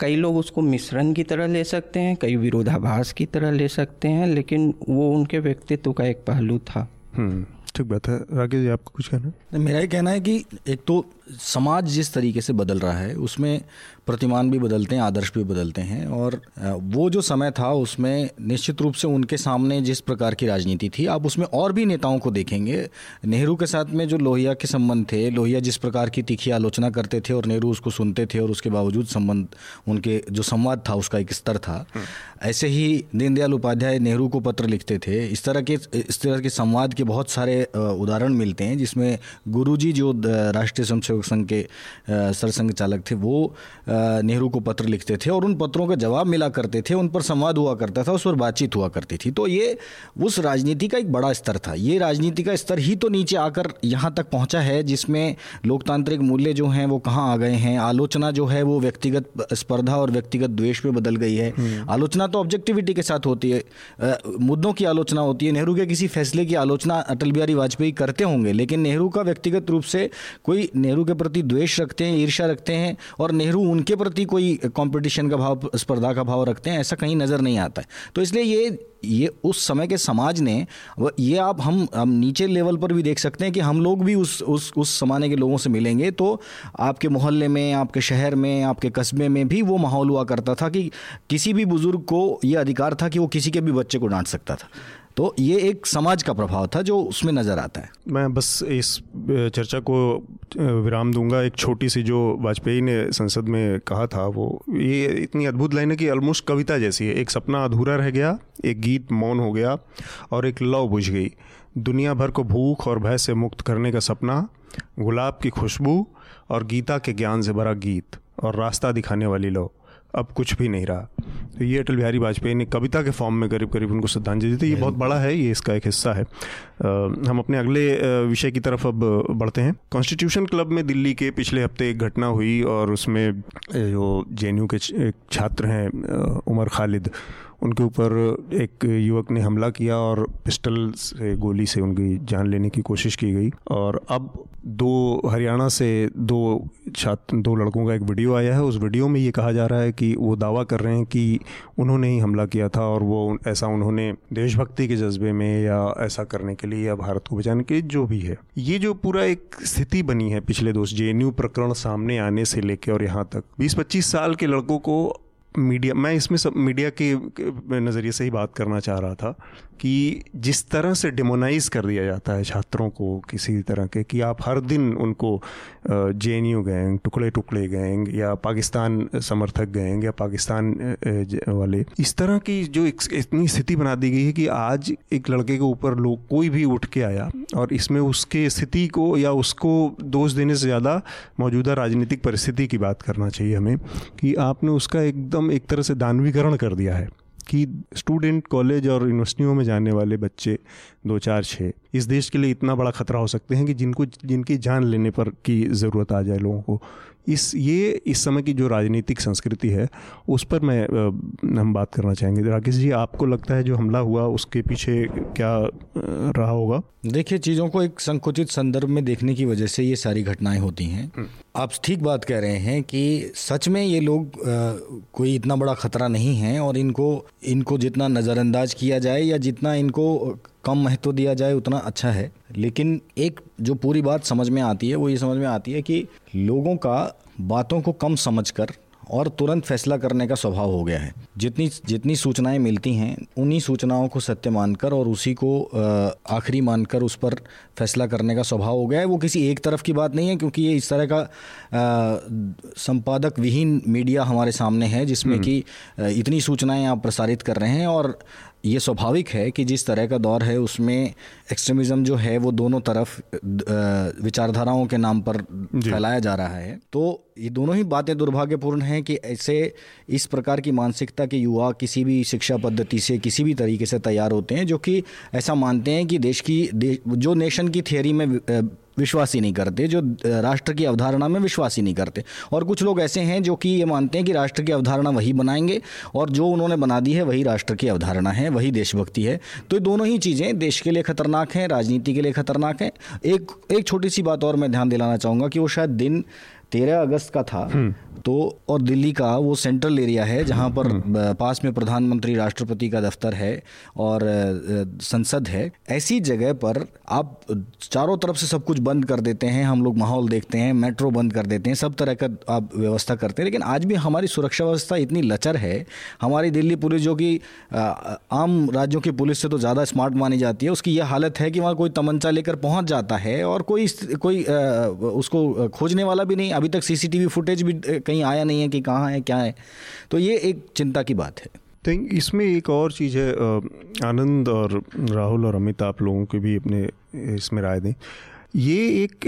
Speaker 3: कई लोग उसको मिश्रण की तरह ले सकते हैं कई विरोधाभास की तरह ले सकते हैं लेकिन वो उनके व्यक्तित्व का एक पहलू था
Speaker 1: हम्म। ठीक बात है राकेश जी आपको कुछ कहना
Speaker 2: है मेरा ये कहना है कि एक तो समाज जिस तरीके से बदल रहा है उसमें प्रतिमान भी बदलते हैं आदर्श भी बदलते हैं और वो जो समय था उसमें निश्चित रूप से उनके सामने जिस प्रकार की राजनीति थी आप उसमें और भी नेताओं को देखेंगे। नेहरू के साथ में जो लोहिया के संबंध थे लोहिया जिस प्रकार की तीखी आलोचना करते थे और नेहरू उसको सुनते थे और उसके बावजूद संबंध उनके जो संवाद था उसका एक स्तर था ऐसे ही दीनदयाल उपाध्याय नेहरू को पत्र लिखते थे। इस तरह के इस तरह के संवाद के बहुत सारे उदाहरण मिलते हैं जिसमें गुरुजी जो राष्ट्रीय स्वयंसेवक संघ के सरसंघ चालक थे वो नेहरू को पत्र लिखते थे और उन पत्रों का जवाब मिला करते थे उन पर संवाद हुआ करता था उस पर बातचीत हुआ करती थी। तो ये उस राजनीति का एक बड़ा स्तर था। ये राजनीति का स्तर ही तो नीचे आकर यहाँ तक पहुँचा है जिसमें लोकतांत्रिक मूल्य जो हैं वो कहाँ आ गए हैं आलोचना जो है वो व्यक्तिगत स्पर्धा और व्यक्तिगत द्वेष में बदल गई है। हम्म। आलोचना तो ऑब्जेक्टिविटी के साथ होती है। मुद्दों की आलोचना होती है। नेहरू के किसी फैसले की आलोचना अटल बिहारी वाजपेयी करते होंगे लेकिन नेहरू का व्यक्तिगत रूप से कोई नेहरू के प्रति द्वेष रखते हैं ईर्षा रखते हैं और नेहरू उनके प्रति कोई कंपटीशन का भाव, स्पर्धा का भाव रखते हैं, ऐसा कहीं नज़र नहीं आता है। तो इसलिए ये ये उस समय के समाज ने ये आप हम हम नीचे लेवल पर भी देख सकते हैं कि हम लोग भी उस उस उस जमाने के लोगों से मिलेंगे। तो आपके मोहल्ले में, आपके शहर में, आपके कस्बे में भी वो माहौल हुआ करता था कि किसी भी बुज़ुर्ग को ये अधिकार था कि वो किसी के भी बच्चे को डांट सकता था। तो ये एक समाज का प्रभाव था जो उसमें नज़र आता है।
Speaker 1: मैं बस इस चर्चा को विराम दूँगा। एक छोटी सी जो वाजपेयी ने संसद में कहा था, वो ये इतनी अद्भुत लाइन है कि ऑलमोस्ट कविता जैसी है। एक सपना अधूरा रह गया, एक गीत मौन हो गया और एक लव बुझ गई। दुनिया भर को भूख और भय से मुक्त करने का सपना, गुलाब की खुशबू और गीता के ज्ञान से भरा गीत और रास्ता दिखाने वाली लव अब कुछ भी नहीं रहा। तो ये अटल बिहारी वाजपेयी ने कविता के फॉर्म में करीब करीब उनको श्रद्धांजलि दी थी। ये बहुत बड़ा है ये इसका एक हिस्सा है। आ, हम अपने अगले विषय की तरफ़ अब बढ़ते हैं। कॉन्स्टिट्यूशन क्लब में दिल्ली के पिछले हफ़्ते एक घटना हुई और उसमें जो जेएनयू के छात्र हैं उमर खालिद उनके ऊपर एक युवक ने हमला किया और पिस्टल से, गोली से उनकी जान लेने की कोशिश की गई। और अब दो, हरियाणा से दो छात्र दो लड़कों का एक वीडियो आया है। उस वीडियो में ये कहा जा रहा है कि वो दावा कर रहे हैं कि उन्होंने ही हमला किया था और वो ऐसा उन्होंने देशभक्ति के जज्बे में या ऐसा करने के लिए या भारत को बचाने के लिए जो भी है। ये जो पूरा एक स्थिति बनी है पिछले दोस्त जे प्रकरण सामने आने से लेकर और यहाँ तक 20-25 साल के लड़कों को मीडिया मैं इसमें सब मीडिया के नज़रिए से ही बात करना चाह रहा था। कि जिस तरह से डिमोनाइज कर दिया जाता है छात्रों को किसी तरह के, कि आप हर दिन उनको जे एन यू गैंग, टुकड़े टुकड़े गैंग, या पाकिस्तान समर्थक गैंग, या पाकिस्तान वाले, इस तरह की जो इतनी स्थिति बना दी गई है कि आज एक लड़के के ऊपर लोग कोई भी उठ के आया और इसमें उसके स्थिति को या उसको दोष देने से ज़्यादा मौजूदा राजनीतिक परिस्थिति की बात करना चाहिए हमें, कि आपने उसका एकदम एक तरह से दानवीकरण कर दिया है। कि स्टूडेंट कॉलेज और यूनिवर्सिटियों में जाने वाले बच्चे दो चार छः इस देश के लिए इतना बड़ा खतरा हो सकते हैं कि जिनको, जिनकी जान लेने पर की ज़रूरत आ जाए लोगों को। इस ये इस समय की जो राजनीतिक संस्कृति है उस पर मैं हम बात करना चाहेंगे। राकेश जी आपको लगता है जो हमला हुआ उसके पीछे क्या रहा होगा?
Speaker 2: देखिए चीज़ों को एक संकुचित संदर्भ में देखने की वजह से ये सारी घटनाएँ होती हैं। हम्म। आप ठीक बात कह रहे हैं कि सच में ये लोग आ, कोई इतना बड़ा खतरा नहीं है और इनको इनको जितना नज़रअंदाज किया जाए या जितना इनको कम महत्व दिया जाए उतना अच्छा है। लेकिन एक जो पूरी बात समझ में आती है वो ये समझ में आती है कि लोगों का बातों को कम समझकर और तुरंत फैसला करने का स्वभाव हो गया है। जितनी जितनी सूचनाएँ मिलती हैं उन्हीं सूचनाओं को सत्य मानकर और उसी को आखिरी मानकर उस पर फैसला करने का स्वभाव हो गया है। वो किसी एक तरफ़ की बात नहीं है क्योंकि ये इस तरह का संपादक विहीन मीडिया हमारे सामने है जिसमें हम्म। कि इतनी सूचनाएँ आप प्रसारित कर रहे हैं और ये स्वाभाविक है कि जिस तरह का दौर है उसमें एक्सट्रीमिज़म जो है वो दोनों तरफ़ विचारधाराओं के नाम पर फैलाया जा रहा है। तो ये दोनों ही बातें दुर्भाग्यपूर्ण हैं कि ऐसे इस प्रकार की मानसिकता के युवा किसी भी शिक्षा पद्धति से किसी भी तरीके से तैयार होते हैं जो कि ऐसा मानते हैं कि देश की देश, जो नेशन की थियोरी में विश्वास ही नहीं करते, जो राष्ट्र की अवधारणा में विश्वास ही नहीं करते। और कुछ लोग ऐसे हैं जो कि ये मानते हैं कि राष्ट्र की अवधारणा वही बनाएँगे, और जो उन्होंने बना दी है वही राष्ट्र की अवधारणा है, वही देशभक्ति है। तो ये दोनों ही चीज़ें देश के लिए खतरनाक हैं, राजनीति के लिए खतरनाक हैं। एक एक छोटी सी बात और मैं ध्यान दिलाना चाहूँगा कि वो शायद दिन तेरह अगस्त का था। हम्म। तो और दिल्ली का वो सेंट्रल एरिया है जहाँ पर हम्म। पास में प्रधानमंत्री राष्ट्रपति का दफ्तर है और संसद है। ऐसी जगह पर आप चारों तरफ़ से सब कुछ बंद कर देते हैं हम लोग माहौल देखते हैं मेट्रो बंद कर देते हैं सब तरह का आप व्यवस्था करते हैं। लेकिन आज भी हमारी सुरक्षा व्यवस्था इतनी लचर है हमारी दिल्ली पुलिस जो कि आम राज्यों की पुलिस से तो ज़्यादा स्मार्ट मानी जाती है उसकी यह हालत है कि वहाँ कोई तमंचा लेकर पहुँच जाता है और कोई कोई उसको खोजने वाला भी नहीं। अभी तक सीसीटीवी फुटेज भी कहीं आया नहीं है कि कहाँ है, क्या है। तो ये एक चिंता की बात है।
Speaker 1: तो इसमें एक और चीज़ है आनंद और राहुल और अमित, आप लोगों के भी अपने इसमें राय दें। ये एक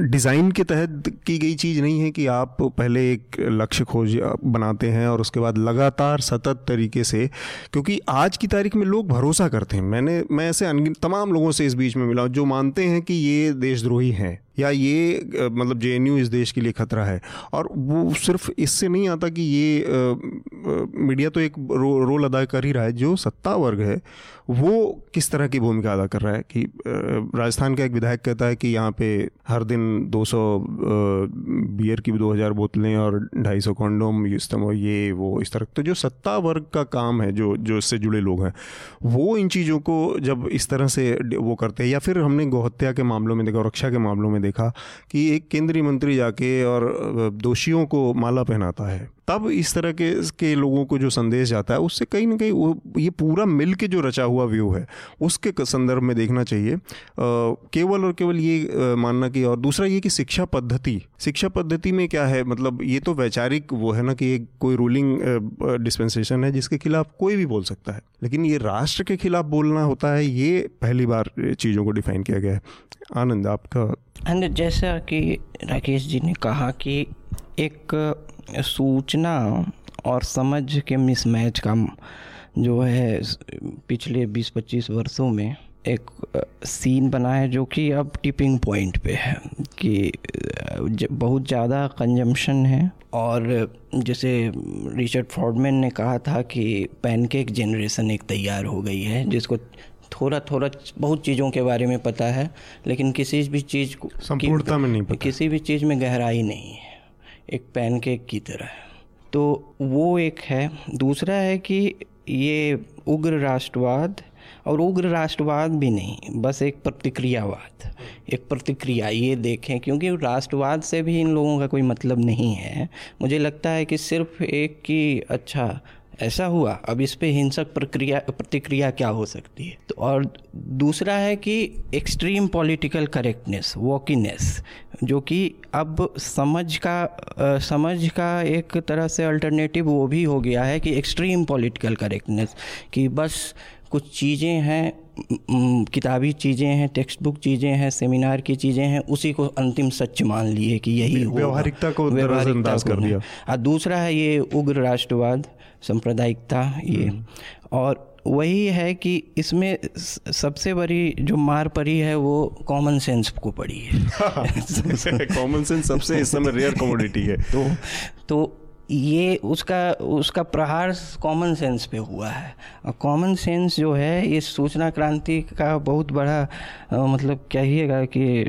Speaker 1: डिज़ाइन के तहत की गई चीज़ नहीं है कि आप पहले एक लक्ष्य खोज बनाते हैं और उसके बाद लगातार सतत तरीके से, क्योंकि आज की तारीख में लोग भरोसा करते हैं। मैंने, मैं ऐसे तमाम लोगों से इस बीच में मिला जो मानते हैं कि ये देशद्रोही हैं। या ये मतलब जे इस देश के लिए खतरा है? और वो सिर्फ़ इससे नहीं आता कि ये मीडिया तो एक रो, रोल अदा कर ही रहा है जो सत्ता वर्ग है वो किस तरह की भूमिका अदा कर रहा है? कि राजस्थान का एक विधायक कहता है कि यहाँ पे हर दिन 200 बियर की 2000 बोतलें और 250 कॉन्डोम ये वो इस तरह। तो जो सत्ता वर्ग का काम है जो जो इससे जुड़े लोग हैं वो इन चीज़ों को जब इस तरह से वो करते हैं या फिर हमने गौहत्या के मामलों में देखा रक्षा के मामलों में देखा कि एक केंद्रीय मंत्री जाके और दोषियों को माला पहनाता है। तब इस तरह के के लोगों को जो संदेश जाता है, उससे कहीं ना कहीं वो, ये पूरा मिल के जो रचा हुआ व्यू है, उसके संदर्भ में देखना चाहिए। केवल और केवल ये मानना कि, और दूसरा ये कि शिक्षा पद्धति शिक्षा पद्धति में क्या है? मतलब ये तो वैचारिक वो है ना कि एक कोई रूलिंग डिस्पेंसेशन है जिसके खिलाफ कोई भी बोल सकता है। लेकिन ये राष्ट्र के खिलाफ बोलना होता है, ये पहली बार चीज़ों को डिफाइन किया गया है। आनंद, आपका
Speaker 3: जैसा कि राकेश जी ने कहा कि एक सूचना और समझ के मिसमैच का जो है पिछले 20-25 वर्षों में एक सीन बना है जो कि अब टिपिंग पॉइंट पे है कि बहुत ज़्यादा कंजम्पशन है और जैसे रिचर्ड फॉर्डमैन ने कहा था कि पैनकेक जनरेशन एक तैयार हो गई है जिसको थोड़ा थोड़ा बहुत चीज़ों के बारे में पता है लेकिन किसी भी चीज़ को
Speaker 1: संपूर्णता में नहीं पता।
Speaker 3: किसी भी चीज़ में गहराई नहीं है एक पैनकेक की तरह। तो वो एक है। दूसरा है कि ये उग्र राष्ट्रवाद और उग्र राष्ट्रवाद भी नहीं बस एक प्रतिक्रियावाद एक प्रतिक्रिया। ये देखें क्योंकि राष्ट्रवाद से भी इन लोगों का कोई मतलब नहीं है। मुझे लगता है कि सिर्फ़ एक की अच्छा ऐसा हुआ। अब इस पे हिंसक प्रक्रिया प्रतिक्रिया क्या हो सकती है? तो और दूसरा है कि एक्सट्रीम पॉलिटिकल करेक्टनेस वॉकीनेस जो कि अब समझ का आ, समझ का एक तरह से अल्टरनेटिव वो भी हो गया है कि एक्सट्रीम पॉलिटिकल करेक्टनेस कि बस कुछ चीज़ें हैं किताबी चीज़ें हैं टेक्स्ट बुक चीज़ें हैं सेमिनार की चीज़ें हैं उसी को अंतिम सच मान लिए कि यही
Speaker 1: व्यवहारिकता को व्यवहारिकता कर दिया।
Speaker 3: और दूसरा है ये उग्र राष्ट्रवाद सांप्रदायिकता ये। हम्म। और वही है कि इसमें सबसे बड़ी जो मार पड़ी है वो कॉमन सेंस को पड़ी
Speaker 1: है। कॉमन सेंस सबसे इस समय रेयर कमोडिटी है।
Speaker 3: तो तो ये उसका उसका प्रहार कॉमन सेंस पे हुआ है। और कॉमन सेंस जो है ये सूचना क्रांति का बहुत बड़ा आ, मतलब कहिएगा कि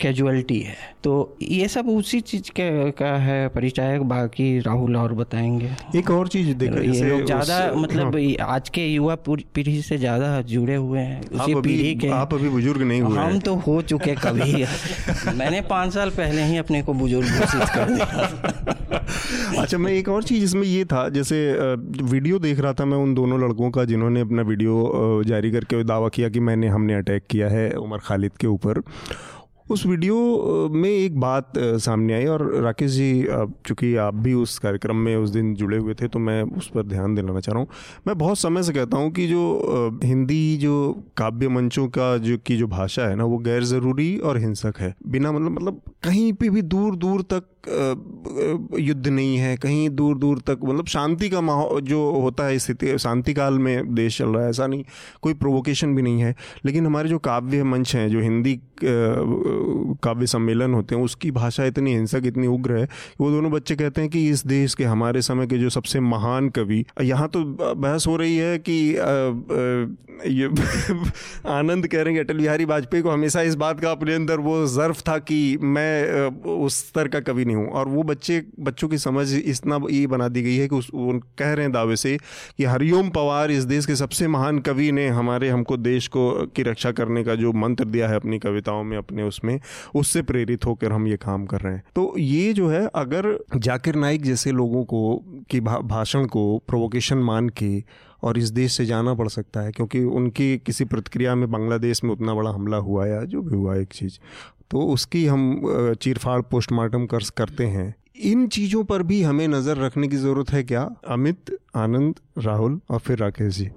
Speaker 3: कैजुअलिटी है। तो ये सब उसी चीज़ के का है परिचय बाकी राहुल और बताएँगे।
Speaker 1: एक और चीज़ देखो ये
Speaker 3: लोग ज़्यादा मतलब हाँ। आज के युवा पीढ़ी से ज़्यादा जुड़े हुए हैं
Speaker 1: उसी पीढ़ी के। आप अभी बुज़ुर्ग नहीं हुए
Speaker 3: हम तो हो चुके कभी। मैंने पाँच साल पहले ही अपने को बुज़ुर्ग घोषित कर
Speaker 1: दिया। अच्छा मैं एक और चीज़ इसमें ये था, जैसे वीडियो देख रहा था मैं उन दोनों लड़कों का जिन्होंने अपना वीडियो जारी करके दावा किया कि मैंने, हमने अटैक किया है उमर खालिद के ऊपर। उस वीडियो में एक बात सामने आई और राकेश जी चूँकि आप भी उस कार्यक्रम में उस दिन जुड़े हुए थे तो मैं उस पर ध्यान दिलाना चाह रहा हूँ। मैं बहुत समय से कहता हूँ कि जो हिंदी जो काव्य मंचों का जो की जो भाषा है ना, वो गैर ज़रूरी और हिंसक है। बिना मतलब मतलब कहीं पे भी दूर दूर तक युद्ध नहीं है, कहीं दूर दूर तक मतलब शांति का माहौल जो होता है स्थिति, शांति काल में देश चल रहा है, ऐसा नहीं, कोई प्रोवोकेशन भी नहीं है। लेकिन हमारे जो काव्य मंच हैं, जो हिंदी काव्य सम्मेलन होते हैं, उसकी भाषा इतनी हिंसक, इतनी उग्र है वो दोनों बच्चे कहते हैं कि इस देश के, हमारे समय के जो सबसे महान कवि, यहाँ तो बहस हो रही है कि ये आनंद कह रहे हैं अटल बिहारी वाजपेयी को हमेशा इस बात का अपने अंदर वो ज़र्फ था कि मैं उस स्तर का कवि नहीं हूँ। और वो बच्चे, बच्चों की समझ इतना ये बना दी गई है कि उस, वो कह रहे हैं दावे से कि हरिओम पवार इस देश के सबसे महान कवि ने हमारे, हमको देश को, की रक्षा करने का जो मंत्र दिया है अपनी कविताओं में, अपने उसमें उससे प्रेरित होकर हम ये काम कर रहे हैं। तो ये जो है, अगर जाकिर नाइक जैसे लोगों को, की भाषण को प्रोवोकेशन मान के और इस देश से जाना पड़ सकता है, क्योंकि उनकी किसी प्रतिक्रिया में बांग्लादेश में उतना बड़ा हमला हुआ या जो भी हुआ एक चीज़ तो उसकी हम चीरफाड़ पोस्टमार्टम कर, करते हैं। इन चीज़ों पर भी हमें नज़र रखने की ज़रूरत है क्या? अमित, आनंद, राहुल और फिर राकेश जी।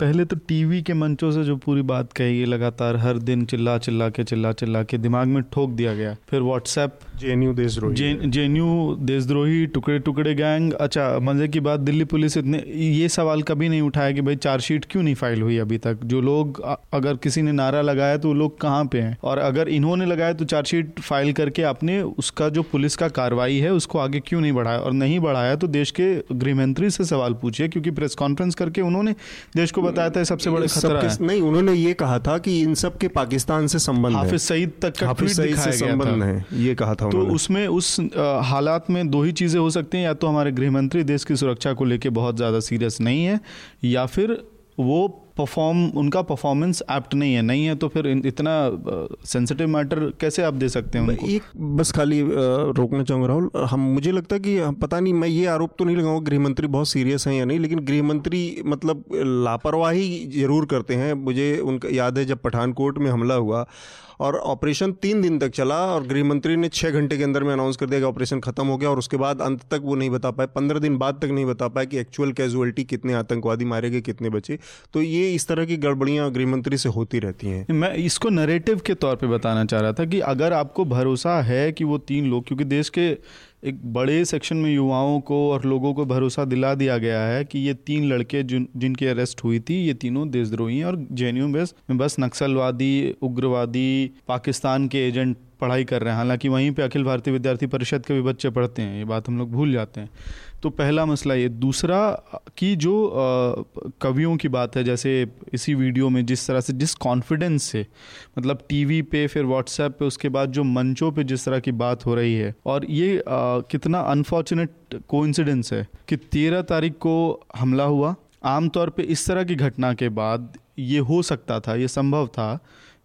Speaker 4: पहले तो टीवी के मंचों से जो पूरी बात कही गई लगातार हर दिन चिल्ला चिल्ला के चिल्ला चिल्ला के दिमाग में ठोक दिया गया। फिर व्हाट्सएप
Speaker 1: जे देशद्रोही।
Speaker 4: जे देशद्रोही टुकड़े टुकड़े गैंग। अच्छा मज़े की बात दिल्ली पुलिस इतने ये सवाल कभी नहीं उठाया कि भाई चार्जशीट क्यों नहीं फ़ाइल हुई अभी तक? जो लोग अगर किसी ने नारा लगाया तो वो लोग कहाँ पे हैं? और अगर इन्होंने लगाया तो चार्जशीट फ़ाइल करके अपने उसका जो पुलिस का कार्रवाई है उसको आगे क्यों नहीं बढ़ाया? और नहीं बढ़ाया तो देश के गृहमंत्री से सवाल पूछिए क्योंकि प्रेस कॉन्फ्रेंस करके उन्होंने देश को बताया था सबसे बड़े खतरा है।
Speaker 1: नहीं उन्होंने ये कहा था कि इन सब के पाकिस्तान से संबंध
Speaker 4: हाफिज सईद तक का हाफिज सईद से संबंध है
Speaker 1: ये कहा था
Speaker 4: तो उसमें उस हालात में दो ही चीज़ें हो सकती हैं या तो हमारे गृह मंत्री देश की सुरक्षा को लेकर बहुत ज़्यादा सीरियस नहीं है या फिर वो परफॉर्म उनका परफॉर्मेंस एप्ट नहीं है नहीं है तो फिर इतना सेंसिटिव मैटर कैसे आप दे सकते हैं
Speaker 1: उनको? एक बस खाली रोकना चाहूँगा राहुल। हम मुझे लगता है कि पता नहीं मैं ये आरोप तो नहीं लगाऊँगा गृह मंत्री बहुत सीरियस हैं या नहीं लेकिन गृह मंत्री मतलब लापरवाही ज़रूर करते हैं। मुझे उनका याद है जब पठानकोट में हमला हुआ और ऑपरेशन तीन दिन तक चला और गृह मंत्री ने छः घंटे के अंदर में अनाउंस कर दिया कि ऑपरेशन खत्म हो गया और उसके बाद अंत तक वो नहीं बता पाए पंद्रह दिन बाद तक नहीं बता पाए कि एक्चुअल कैजुअलिटी कितने आतंकवादी मारे गए कितने बचे। तो ये इस तरह की गड़बड़ियाँ गृह मंत्री से होती रहती हैं।
Speaker 4: मैं इसको नरेटिव के तौर पर बताना चाह रहा था कि अगर आपको भरोसा है कि वो तीन लोग, क्योंकि देश के एक बड़े सेक्शन में युवाओं को और लोगों को भरोसा दिला दिया गया है कि ये तीन लड़के जिन जिनकी अरेस्ट हुई थी ये तीनों देशद्रोही हैं और जे एन बस बस नक्सलवादी उग्रवादी पाकिस्तान के एजेंट पढ़ाई कर रहे हैं। हालाँकि वहीं पे अखिल भारतीय विद्यार्थी परिषद के भी बच्चे पढ़ते हैं ये बात हम लोग भूल जाते हैं। तो पहला मसला ये। दूसरा कि जो कवियों की बात है जैसे इसी वीडियो में जिस तरह से जिस कॉन्फिडेंस से मतलब टीवी पे फिर व्हाट्सएप पे उसके बाद जो मंचों पे जिस तरह की बात हो रही है और ये आ, कितना अनफॉर्चुनेट कोइंसिडेंस है कि तेरह तारीख को हमला हुआ। आमतौर पे इस तरह की घटना के बाद ये हो सकता था, ये संभव था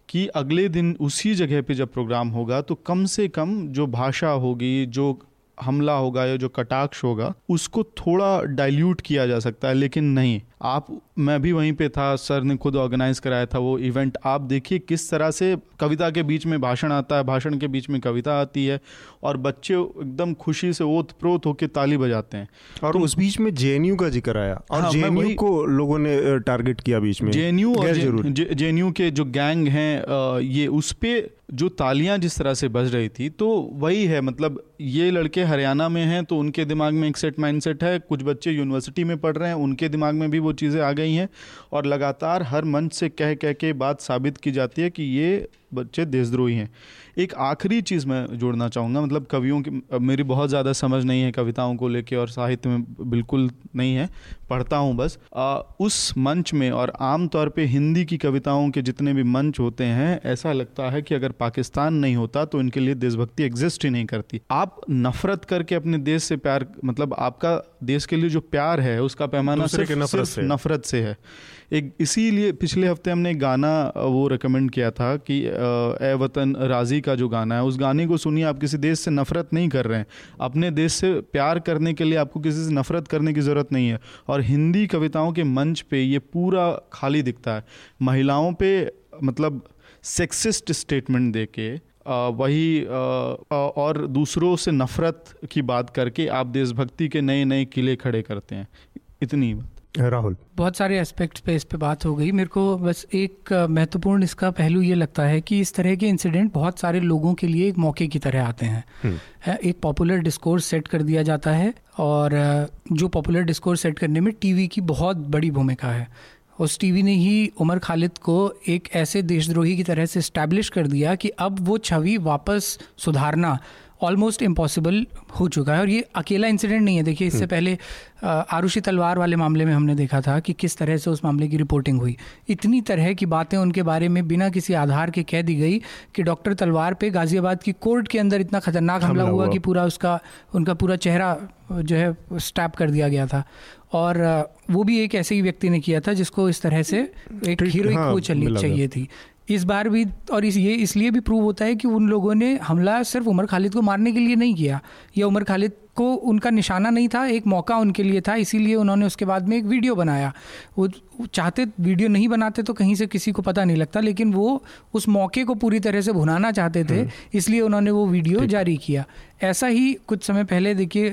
Speaker 4: कि अगले दिन उसी जगह पे जब प्रोग्राम होगा तो कम से कम जो भाषा होगी, जो हमला होगा या जो कटाक्ष होगा उसको थोड़ा डाइल्यूट किया जा सकता है लेकिन नहीं। आप मैं भी वहीं पे था सर ने खुद ऑर्गेनाइज कराया था वो इवेंट आप देखिए किस तरह से कविता के बीच में भाषण आता है भाषण के बीच में कविता आती है और बच्चे एकदम खुशी से ओत प्रोत होकर ताली बजाते हैं।
Speaker 1: और तो, उस बीच में जेएनयू का ज़िक्र आया और हाँ, जे को लोगों ने टारगेट किया बीच में।
Speaker 4: जे एन और जे के जो गैंग हैं ये उस पर जो तालियाँ जिस तरह से बज रही थी तो वही है मतलब ये लड़के हरियाणा में हैं तो उनके दिमाग में एक सेट माइंडसेट है, कुछ बच्चे यूनिवर्सिटी में पढ़ रहे हैं, उनके दिमाग में भी वो चीज़ें आ गई हैं, और लगातार हर मंच से कह कह के बात साबित की जाती है कि ये बच्चे देशद्रोही हैं। एक आखिरी चीज़ मैं जोड़ना चाहूँगा मतलब कवियों की मेरी बहुत ज़्यादा समझ नहीं है कविताओं को लेके और साहित्य में बिल्कुल नहीं है पढ़ता हूँ बस। आ, उस मंच में और आम तौर पे हिंदी की कविताओं के जितने भी मंच होते हैं ऐसा लगता है कि अगर पाकिस्तान नहीं होता तो इनके लिए देशभक्ति एग्जिस्ट ही नहीं करती। आप नफरत करके अपने देश से प्यार मतलब आपका देश के लिए जो प्यार है उसका पैमाना सिर्फ़ नफरत सिर्फ़ से नफरत से है। एक इसीलिए पिछले हफ़्ते हमने एक गाना वो रिकमेंड किया था कि ए वतन राज़ी का जो गाना है उस गाने को सुनिए आप किसी देश से नफरत नहीं कर रहे हैं। अपने देश से प्यार करने के लिए आपको किसी से नफरत करने की ज़रूरत नहीं है। और हिंदी कविताओं के मंच पे ये पूरा खाली दिखता है। महिलाओं पे मतलब सेक्सिस्ट स्टेटमेंट दे के वही और दूसरों से नफरत की बात करके आप देशभक्ति के नए नए किले खड़े करते हैं। इतनी बात।
Speaker 1: राहुल।
Speaker 5: बहुत सारे एस्पेक्ट्स पे इस पे बात हो गई। मेरे को बस एक महत्वपूर्ण इसका पहलू ये लगता है कि इस तरह के इंसिडेंट बहुत सारे लोगों के लिए एक मौके की तरह आते हैं। हम्म। एक पॉपुलर डिस्कोर्स सेट कर दिया जाता है और जो पॉपुलर डिस्कोर्स सेट करने में टीवी की बहुत बड़ी भूमिका है। उस टीवी ने ही उमर खालिद को एक ऐसे देशद्रोही की तरह से इस्टेब्लिश कर दिया कि अब वो छवि वापस सुधारना ऑलमोस्ट इम्पॉसिबल हो चुका है और ये अकेला इंसिडेंट नहीं है। देखिए इससे हम्म। पहले आरुषि तलवार वाले मामले में हमने देखा था कि किस तरह से उस मामले की रिपोर्टिंग हुई। इतनी तरह की बातें उनके बारे में बिना किसी आधार के कह दी गई कि डॉक्टर तलवार पे गाजियाबाद की कोर्ट के अंदर इतना खतरनाक हमला हुआ, हुआ। कि पूरा उसका उनका पूरा चेहरा जो है स्टैप कर दिया गया था। और वो भी एक ऐसे ही व्यक्ति ने किया था जिसको इस तरह से एक हीरोइक हाँ, वो चलनी चाहिए थी। इस बार भी और इस ये इसलिए भी प्रूव होता है कि उन लोगों ने हमला सिर्फ़ उमर खालिद को मारने के लिए नहीं किया। या उमर खालिद को उनका निशाना नहीं था एक मौका उनके लिए था इसीलिए उन्होंने उसके बाद में एक वीडियो बनाया। वो चाहते वीडियो नहीं बनाते तो कहीं से किसी को पता नहीं लगता लेकिन वो उस मौके को पूरी तरह से भुनाना चाहते थे हम्म। इसलिए उन्होंने वो वीडियो जारी किया। ऐसा ही कुछ समय पहले देखिए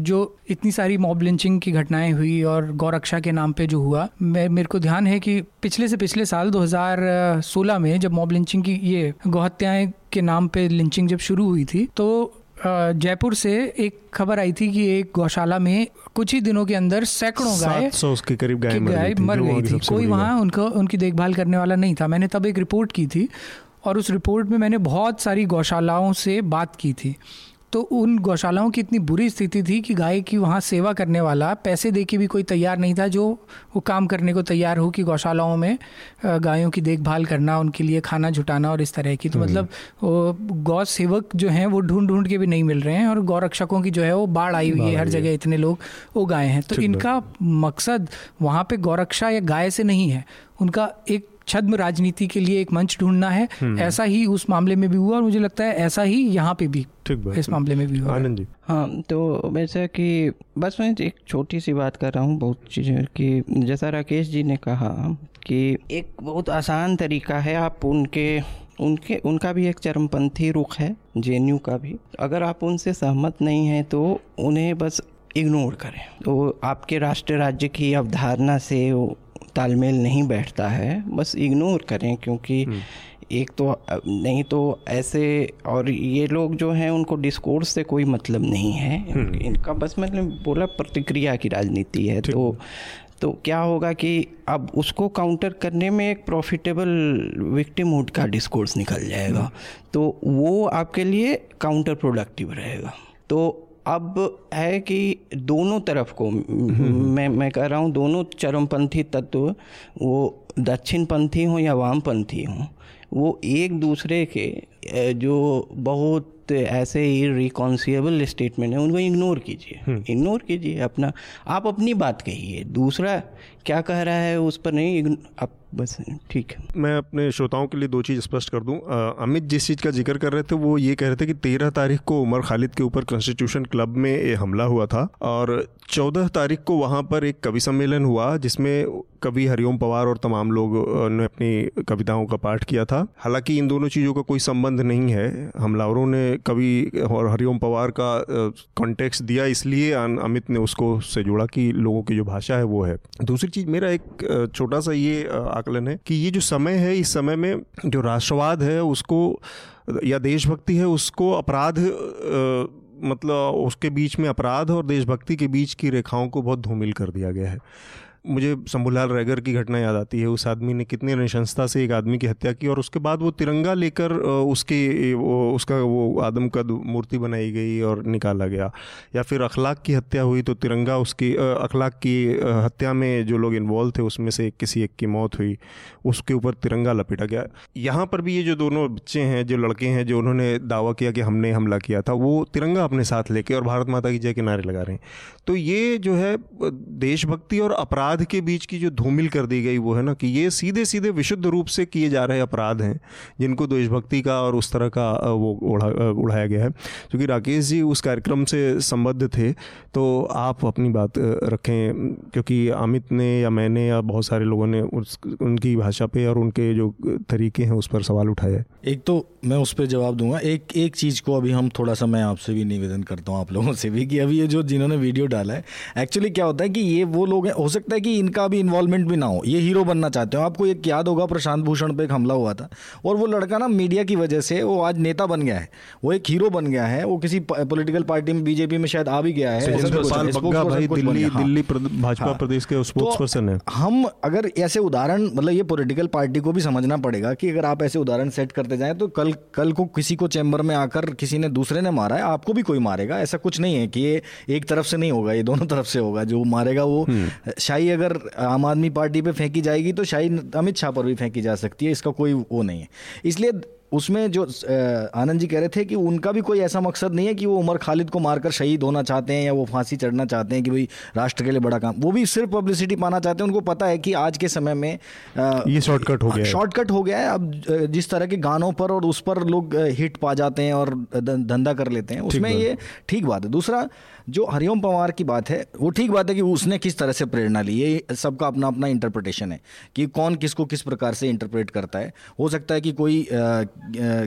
Speaker 5: जो इतनी सारी मॉब लिंचिंग की घटनाएँ हुई और गौरक्षा के नाम पे जो हुआ मैं मेरे को ध्यान है कि पिछले से पिछले साल 2016 में जब मॉब लिंचिंग की ये गौहत्याएँ के नाम पे लिंचिंग जब शुरू हुई थी तो जयपुर से एक खबर आई थी कि एक गौशाला में कुछ ही दिनों के अंदर सैकड़ों गाय
Speaker 1: के करीब गाय
Speaker 5: गाय मर गई थी। कोई वहाँ उनको उनकी देखभाल करने वाला नहीं था। मैंने तब एक रिपोर्ट की थी और उस रिपोर्ट में मैंने बहुत सारी गौशालाओं से बात की थी। तो उन गौशालाओं की इतनी बुरी स्थिति थी कि गाय की वहाँ सेवा करने वाला पैसे दे के भी कोई तैयार नहीं था जो वो काम करने को तैयार हो कि गौशालाओं में गायों की देखभाल करना उनके लिए खाना जुटाना और इस तरह की। तो हम्म। मतलब गौ सेवक जो हैं वो ढूंढ ढूंढ के भी नहीं मिल रहे हैं और गौ रक्षकों की जो है वो बाढ़ आई हुई है हर जगह इतने लोग वो गाय हैं। तो इनका मकसद वहाँ पर गौरक्षा या गाय से नहीं है उनका एक छद्म राजनीति के लिए एक मंच ढूंढना है। हम्म। ऐसा ही उस मामले में भी हुआ और मुझे लगता है ऐसा ही यहाँ पे भी इस मामले में भी हुआ।
Speaker 3: आनंद जी। हाँ तो वैसा कि बस मैं एक छोटी सी बात कर रहा हूँ बहुत चीज़ें कि जैसा राकेश जी ने कहा कि एक बहुत आसान तरीका है आप उनके उनके उनका भी एक चरमपंथी रुख है जे का भी। अगर आप उनसे सहमत नहीं हैं तो उन्हें बस इग्नोर करें। तो आपके राष्ट्र राज्य की अवधारणा से तालमेल नहीं बैठता है बस इग्नोर करें क्योंकि हम्म। एक तो नहीं तो ऐसे और ये लोग जो हैं उनको डिस्कोर्स से कोई मतलब नहीं है हम्म। इनका बस मैंने बोला प्रतिक्रिया की राजनीति है तो तो क्या होगा कि अब उसको काउंटर करने में एक प्रॉफिटेबल विक्टिमहुड का डिस्कोर्स निकल जाएगा हम्म। तो वो आपके लिए काउंटर प्रोडक्टिव रहेगा तो अब है कि दोनों तरफ़ को मैं मैं कह रहा हूँ दोनों चरमपंथी तत्व वो दक्षिणपंथी हों या वामपंथी हों वो एक दूसरे के जो बहुत ऐसे ही रिकॉन्सिएबल स्टेटमेंट है उनको इग्नोर कीजिए। इग्नोर हम्म। कीजिए अपना आप अपनी बात कहिए। दूसरा क्या कह रहा है उस पर नहीं आप बस ठीक है।
Speaker 1: मैं अपने श्रोताओं के लिए दो चीज़ स्पष्ट कर दूँ। अमित जिस चीज़ का ज़िक्र कर रहे थे, वो ये कह रहे थे कि तेरह तारीख को उमर खालिद के ऊपर कॉन्स्टिट्यूशन क्लब में ये हमला हुआ था और चौदह तारीख को वहाँ पर एक कवि सम्मेलन हुआ, जिसमें कवि हरिओम पवार और तमाम लोग ने अपनी कविताओं का पाठ किया था। हालाँकि इन दोनों चीज़ों का कोई संबंध नहीं है। हमलावरों ने कवि और हरिओम पवार का कॉन्टेक्स्ट दिया, इसलिए अमित ने उसको से जोड़ा कि लोगों की जो भाषा है वो है। दूसरी चीज़, मेरा एक छोटा सा ये आकलन है कि ये जो समय है, इस समय में जो राष्ट्रवाद है, उसको, या देशभक्ति है, उसको अपराध मतलब उसके बीच में अपराध और देशभक्ति के बीच की रेखाओं को बहुत धूमिल कर दिया गया है। मुझे शंभूलाल रैगर की घटना याद आती है। उस आदमी ने कितनी निशंसता से एक आदमी की हत्या की और उसके बाद वो तिरंगा लेकर उसके, वो, उसका वो आदम का मूर्ति बनाई गई और निकाला गया। या फिर अखलाक की हत्या हुई तो तिरंगा उसकी अखलाक की हत्या में जो लोग इन्वॉल्व थे उसमें से किसी एक की मौत हुई। उसके ऊपर तिरंगा लपेटा गया। यहाँ पर भी ये जो दोनों बच्चे हैं, जो लड़के हैं, जो उन्होंने दावा किया कि हमने हमला किया था, वो तिरंगा अपने साथ लेके और भारत माता की जय के नारे लगा रहे हैं। तो ये जो है, देशभक्ति और अपराध अपराध के बीच की जो धूमिल कर दी गई वो है ना, कि ये सीधे सीधे विशुद्ध रूप से किए जा रहे अपराध हैं, जिनको देशभक्ति का और उस तरह का वो उड़ा उड़ाया गया है। क्योंकि राकेश जी उस कार्यक्रम से संबद्ध थे तो आप अपनी बात रखें, क्योंकि अमित ने या मैंने या बहुत सारे लोगों ने उस, उनकी भाषा पे और उनके जो तरीके हैं उस पर सवाल उठाया
Speaker 2: एक तो मैं उस पर जवाब दूँगा, एक एक चीज़ को अभी हम थोड़ा सा मैं आपसे भी निवेदन करता हूँ आप लोगों से भी, कि अभी ये जो जिन्होंने वीडियो डाला है, एक्चुअली क्या होता है कि ये वो लोग हैं, हो सकता है है कि इनका भी इन्वॉल्वमेंट भी ना हो। ये हीरो बनना चाहते हो। आपको एक याद होगा प्रशांत भूषण पे एक हमला हुआ था। और वो लड़का ना मीडिया की वजह से वो आज नेता बन गया है। वो एक हीरो बन गया है। वो किसी पॉलिटिकल पार्टी में बीजेपी में शायद आ भी गया है।
Speaker 1: दिल्ली दिल्ली भाजपा हाँ। प्रदेश के स्पोर्ट्स पर्सन
Speaker 2: है। हम अगर ऐसे उदाहरण मतलब ये पॉलिटिकल पार्टी को भी समझना पड़ेगा कि अगर आप ऐसे उदाहरण सेट करते जाएँ तो कल कल को किसी को चैम्बर में आकर किसी ने दूसरे ने मारा है आपको भी कोई मारेगा। ऐसा कुछ नहीं है कि ये एक तरफ़ से नहीं होगा ये दोनों तरफ़ से होगा। जो मारेगा वो हम्म। शाही अगर आम आदमी पार्टी पे फेंकी जाएगी तो शायद अमित शाह पर भी फेंकी जा सकती है, इसका कोई वो नहीं है। इसलिए उसमें जो आनंद जी कह रहे थे कि उनका भी कोई ऐसा मकसद नहीं है कि वो उमर खालिद को मारकर शहीद होना चाहते हैं या वो फांसी चढ़ना चाहते हैं कि भाई राष्ट्र के लिए बड़ा काम। वो भी सिर्फ़ पब्लिसिटी पाना चाहते हैं। उनको पता है कि आज के समय में
Speaker 1: ये शॉर्टकट हो गया
Speaker 2: शॉर्टकट हो गया है। अब जिस तरह के गानों पर और उस पर लोग हिट पा जाते हैं और धंधा कर लेते हैं उसमें ये ठीक बात है। दूसरा जो हरिओम पवार की बात है वो ठीक बात है कि उसने किस तरह से प्रेरणा ली। ये सबका अपना अपना इंटरप्रिटेशन है कि कौन किसको किस प्रकार से इंटरप्रेट करता है। हो सकता है कि कोई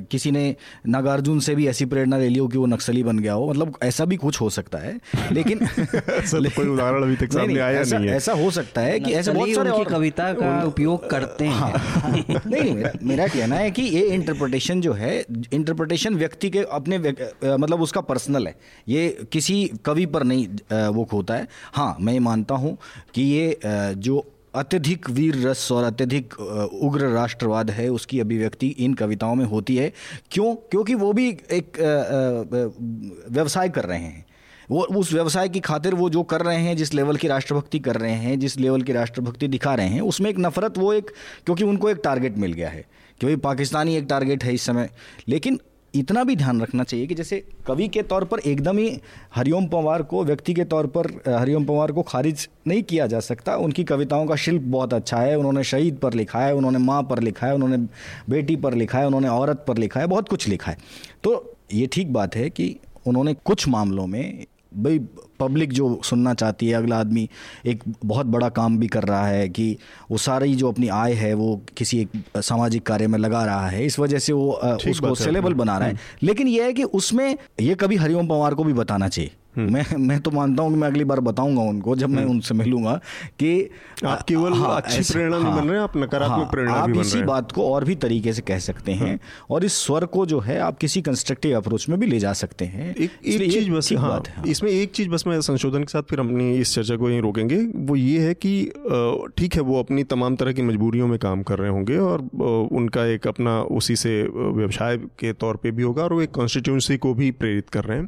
Speaker 2: किसी ने नागार्जुन से भी ऐसी प्रेरणा ले ली हो कि वो नक्सली बन गया हो। मतलब ऐसा भी कुछ हो सकता है लेकिन
Speaker 1: कोई उदाहरण अभी तक सामने आया
Speaker 2: ऐसा,
Speaker 1: नहीं है।
Speaker 2: ऐसा हो सकता है कि ऐसे बहुत
Speaker 3: सारे और कविता का उपयोग करते हैं। हाँ।
Speaker 2: नहीं मेरा मेरा कहना है कि ये इंटरप्रिटेशन जो है इंटरप्रिटेशन व्यक्ति के अपने मतलब उसका पर्सनल है। ये किसी कवि पर नहीं वो होता है। हाँ मैं मानता हूँ कि ये जो अत्यधिक वीर रस और अत्यधिक उग्र राष्ट्रवाद है, उसकी अभिव्यक्ति इन कविताओं में होती है। क्यों? क्योंकि वो भी एक व्यवसाय कर रहे हैं। वो, उस व्यवसाय की खातिर वो जो कर रहे हैं, जिस लेवल की राष्ट्रभक्ति कर रहे हैं, जिस लेवल की राष्ट्रभक्ति दिखा रहे हैं, उसमें एक नफरत वो एक, क्योंकि उनको एक टारगेट मिल गया है। कि भाई पाकिस्तानी एक टारगेट है इस समय। लेकिन इतना भी ध्यान रखना चाहिए कि जैसे कवि के तौर पर एकदम ही हरिओम पवार को, व्यक्ति के तौर पर हरिओम पवार को खारिज नहीं किया जा सकता। उनकी कविताओं का शिल्प बहुत अच्छा है, उन्होंने शहीद पर लिखा है, उन्होंने माँ पर लिखा है, उन्होंने बेटी पर लिखा है, उन्होंने औरत पर लिखा है, बहुत कुछ लिखा है। तो ये ठीक बात है कि उन्होंने कुछ मामलों में, भाई पब्लिक जो सुनना चाहती है अगला आदमी एक बहुत बड़ा काम भी कर रहा है कि वो सारी जो अपनी आय है वो किसी एक सामाजिक कार्य में लगा रहा है इस वजह से वो उसको सेलेबल बना रहा है हम्म। लेकिन यह है कि उसमें ये कभी हरिओम पवार को भी बताना चाहिए। मैं मैं तो मानता हूँ कि मैं अगली बार बताऊँगा उनको जब मैं हम्म। उनसे मिलूँगा कि
Speaker 1: आप केवल हाँ, अच्छी प्रेरणा हाँ, नहीं बन रहे आप नकारात्मक हाँ, प्रेरणा
Speaker 2: आप
Speaker 1: भी
Speaker 2: इसी बात को और भी तरीके से कह सकते हैं हाँ। और इस स्वर को जो है आप किसी कंस्ट्रक्टिव अप्रोच में भी ले जा सकते हैं।
Speaker 1: एक, एक चीज़ बस हाँ, है इसमें एक चीज़ बस मैं संशोधन के साथ फिर अपनी इस चर्चा को यहीं रोकेंगे। वो ये है कि ठीक है वो अपनी तमाम तरह की मजबूरियों में काम कर रहे होंगे और उनका एक अपना उसी से व्यवसाय के तौर पर भी होगा और वो एक कॉन्स्टिट्यूंसी को भी प्रेरित कर रहे हैं।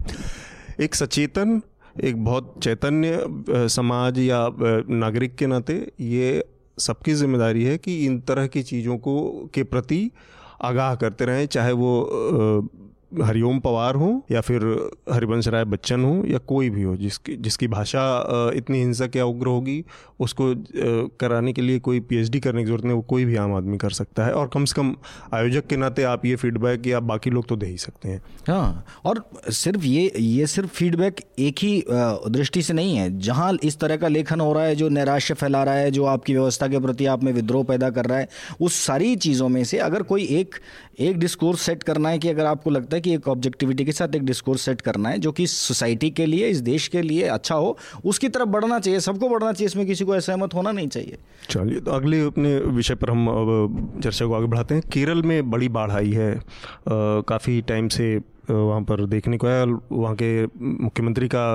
Speaker 1: एक सचेतन, एक बहुत चैतन्य समाज या नागरिक के नाते ये सबकी ज़िम्मेदारी है कि इन तरह की चीज़ों को, के प्रति आगाह करते रहें, चाहे वो हरिओम पवार हो या फिर हरिवंश राय बच्चन हो या कोई भी हो, जिसकी जिसकी भाषा इतनी हिंसक या उग्र होगी, उसको कराने के लिए कोई पीएचडी करने की ज़रूरत नहीं, वो कोई भी आम आदमी कर सकता है। और कम से कम आयोजक के नाते आप ये फीडबैक या बाकी लोग तो दे ही सकते हैं।
Speaker 2: हाँ और सिर्फ़ ये ये सिर्फ़ फीडबैक एक ही दृष्टि से नहीं है। जहाँ इस तरह का लेखन हो रहा है, जो नैराश्य फैला रहा है, जो आपकी व्यवस्था के प्रति आप में विद्रोह पैदा कर रहा है, उस सारी चीज़ों में से अगर कोई एक एक डिस्कोर्स सेट करना है कि अगर आपको लगता है कि एक ऑब्जेक्टिविटी के साथ एक डिस्कोर्स सेट करना है, जो कि सोसाइटी के लिए, इस देश के लिए अच्छा हो, उसकी तरफ़ बढ़ना चाहिए, सबको बढ़ना चाहिए, इसमें किसी को असहमत होना नहीं चाहिए।
Speaker 1: चलिए तो अगले अपने विषय पर हम चर्चा को आगे बढ़ाते हैं। केरल में बड़ी बाढ़ आई है। काफ़ी टाइम से वहाँ पर देखने को आया। वहाँ के मुख्यमंत्री का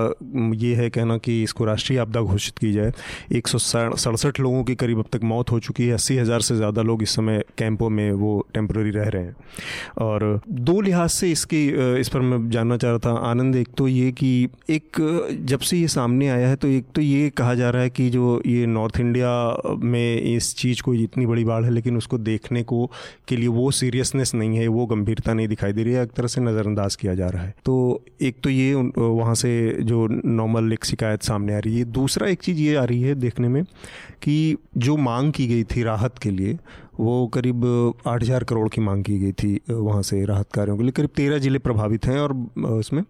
Speaker 1: ये है कहना कि इसको राष्ट्रीय आपदा घोषित की जाए। एक सड़सठ लोगों की करीब अब तक मौत हो चुकी है। अस्सी हज़ार से ज़्यादा लोग इस समय कैंपों में वो टेम्प्रेरी रह रहे हैं। और दो लिहाज से इसकी, इस पर मैं जानना चाह रहा था। आनंद, एक तो ये कि एक, जब से ये सामने आया है तो एक तो ये कहा जा रहा है कि जो ये नॉर्थ इंडिया में इस चीज़ को इतनी बड़ी बाढ़ है, लेकिन उसको देखने को के लिए वो सीरियसनेस नहीं है, वो गंभीरता नहीं दिखाई दे रही है। एक तरह से नज़रअंदाज नज़रअंदाज किया जा रहा है। तो एक तो ये वहाँ से जो नॉर्मल एक शिकायत सामने आ रही है। दूसरा एक चीज़ ये आ रही है देखने में कि जो मांग की गई थी राहत के लिए, वो करीब आठ हज़ार करोड़ की मांग की गई थी वहाँ से राहत कार्यों के लिए। करीब तेरह ज़िले प्रभावित हैं और उसमें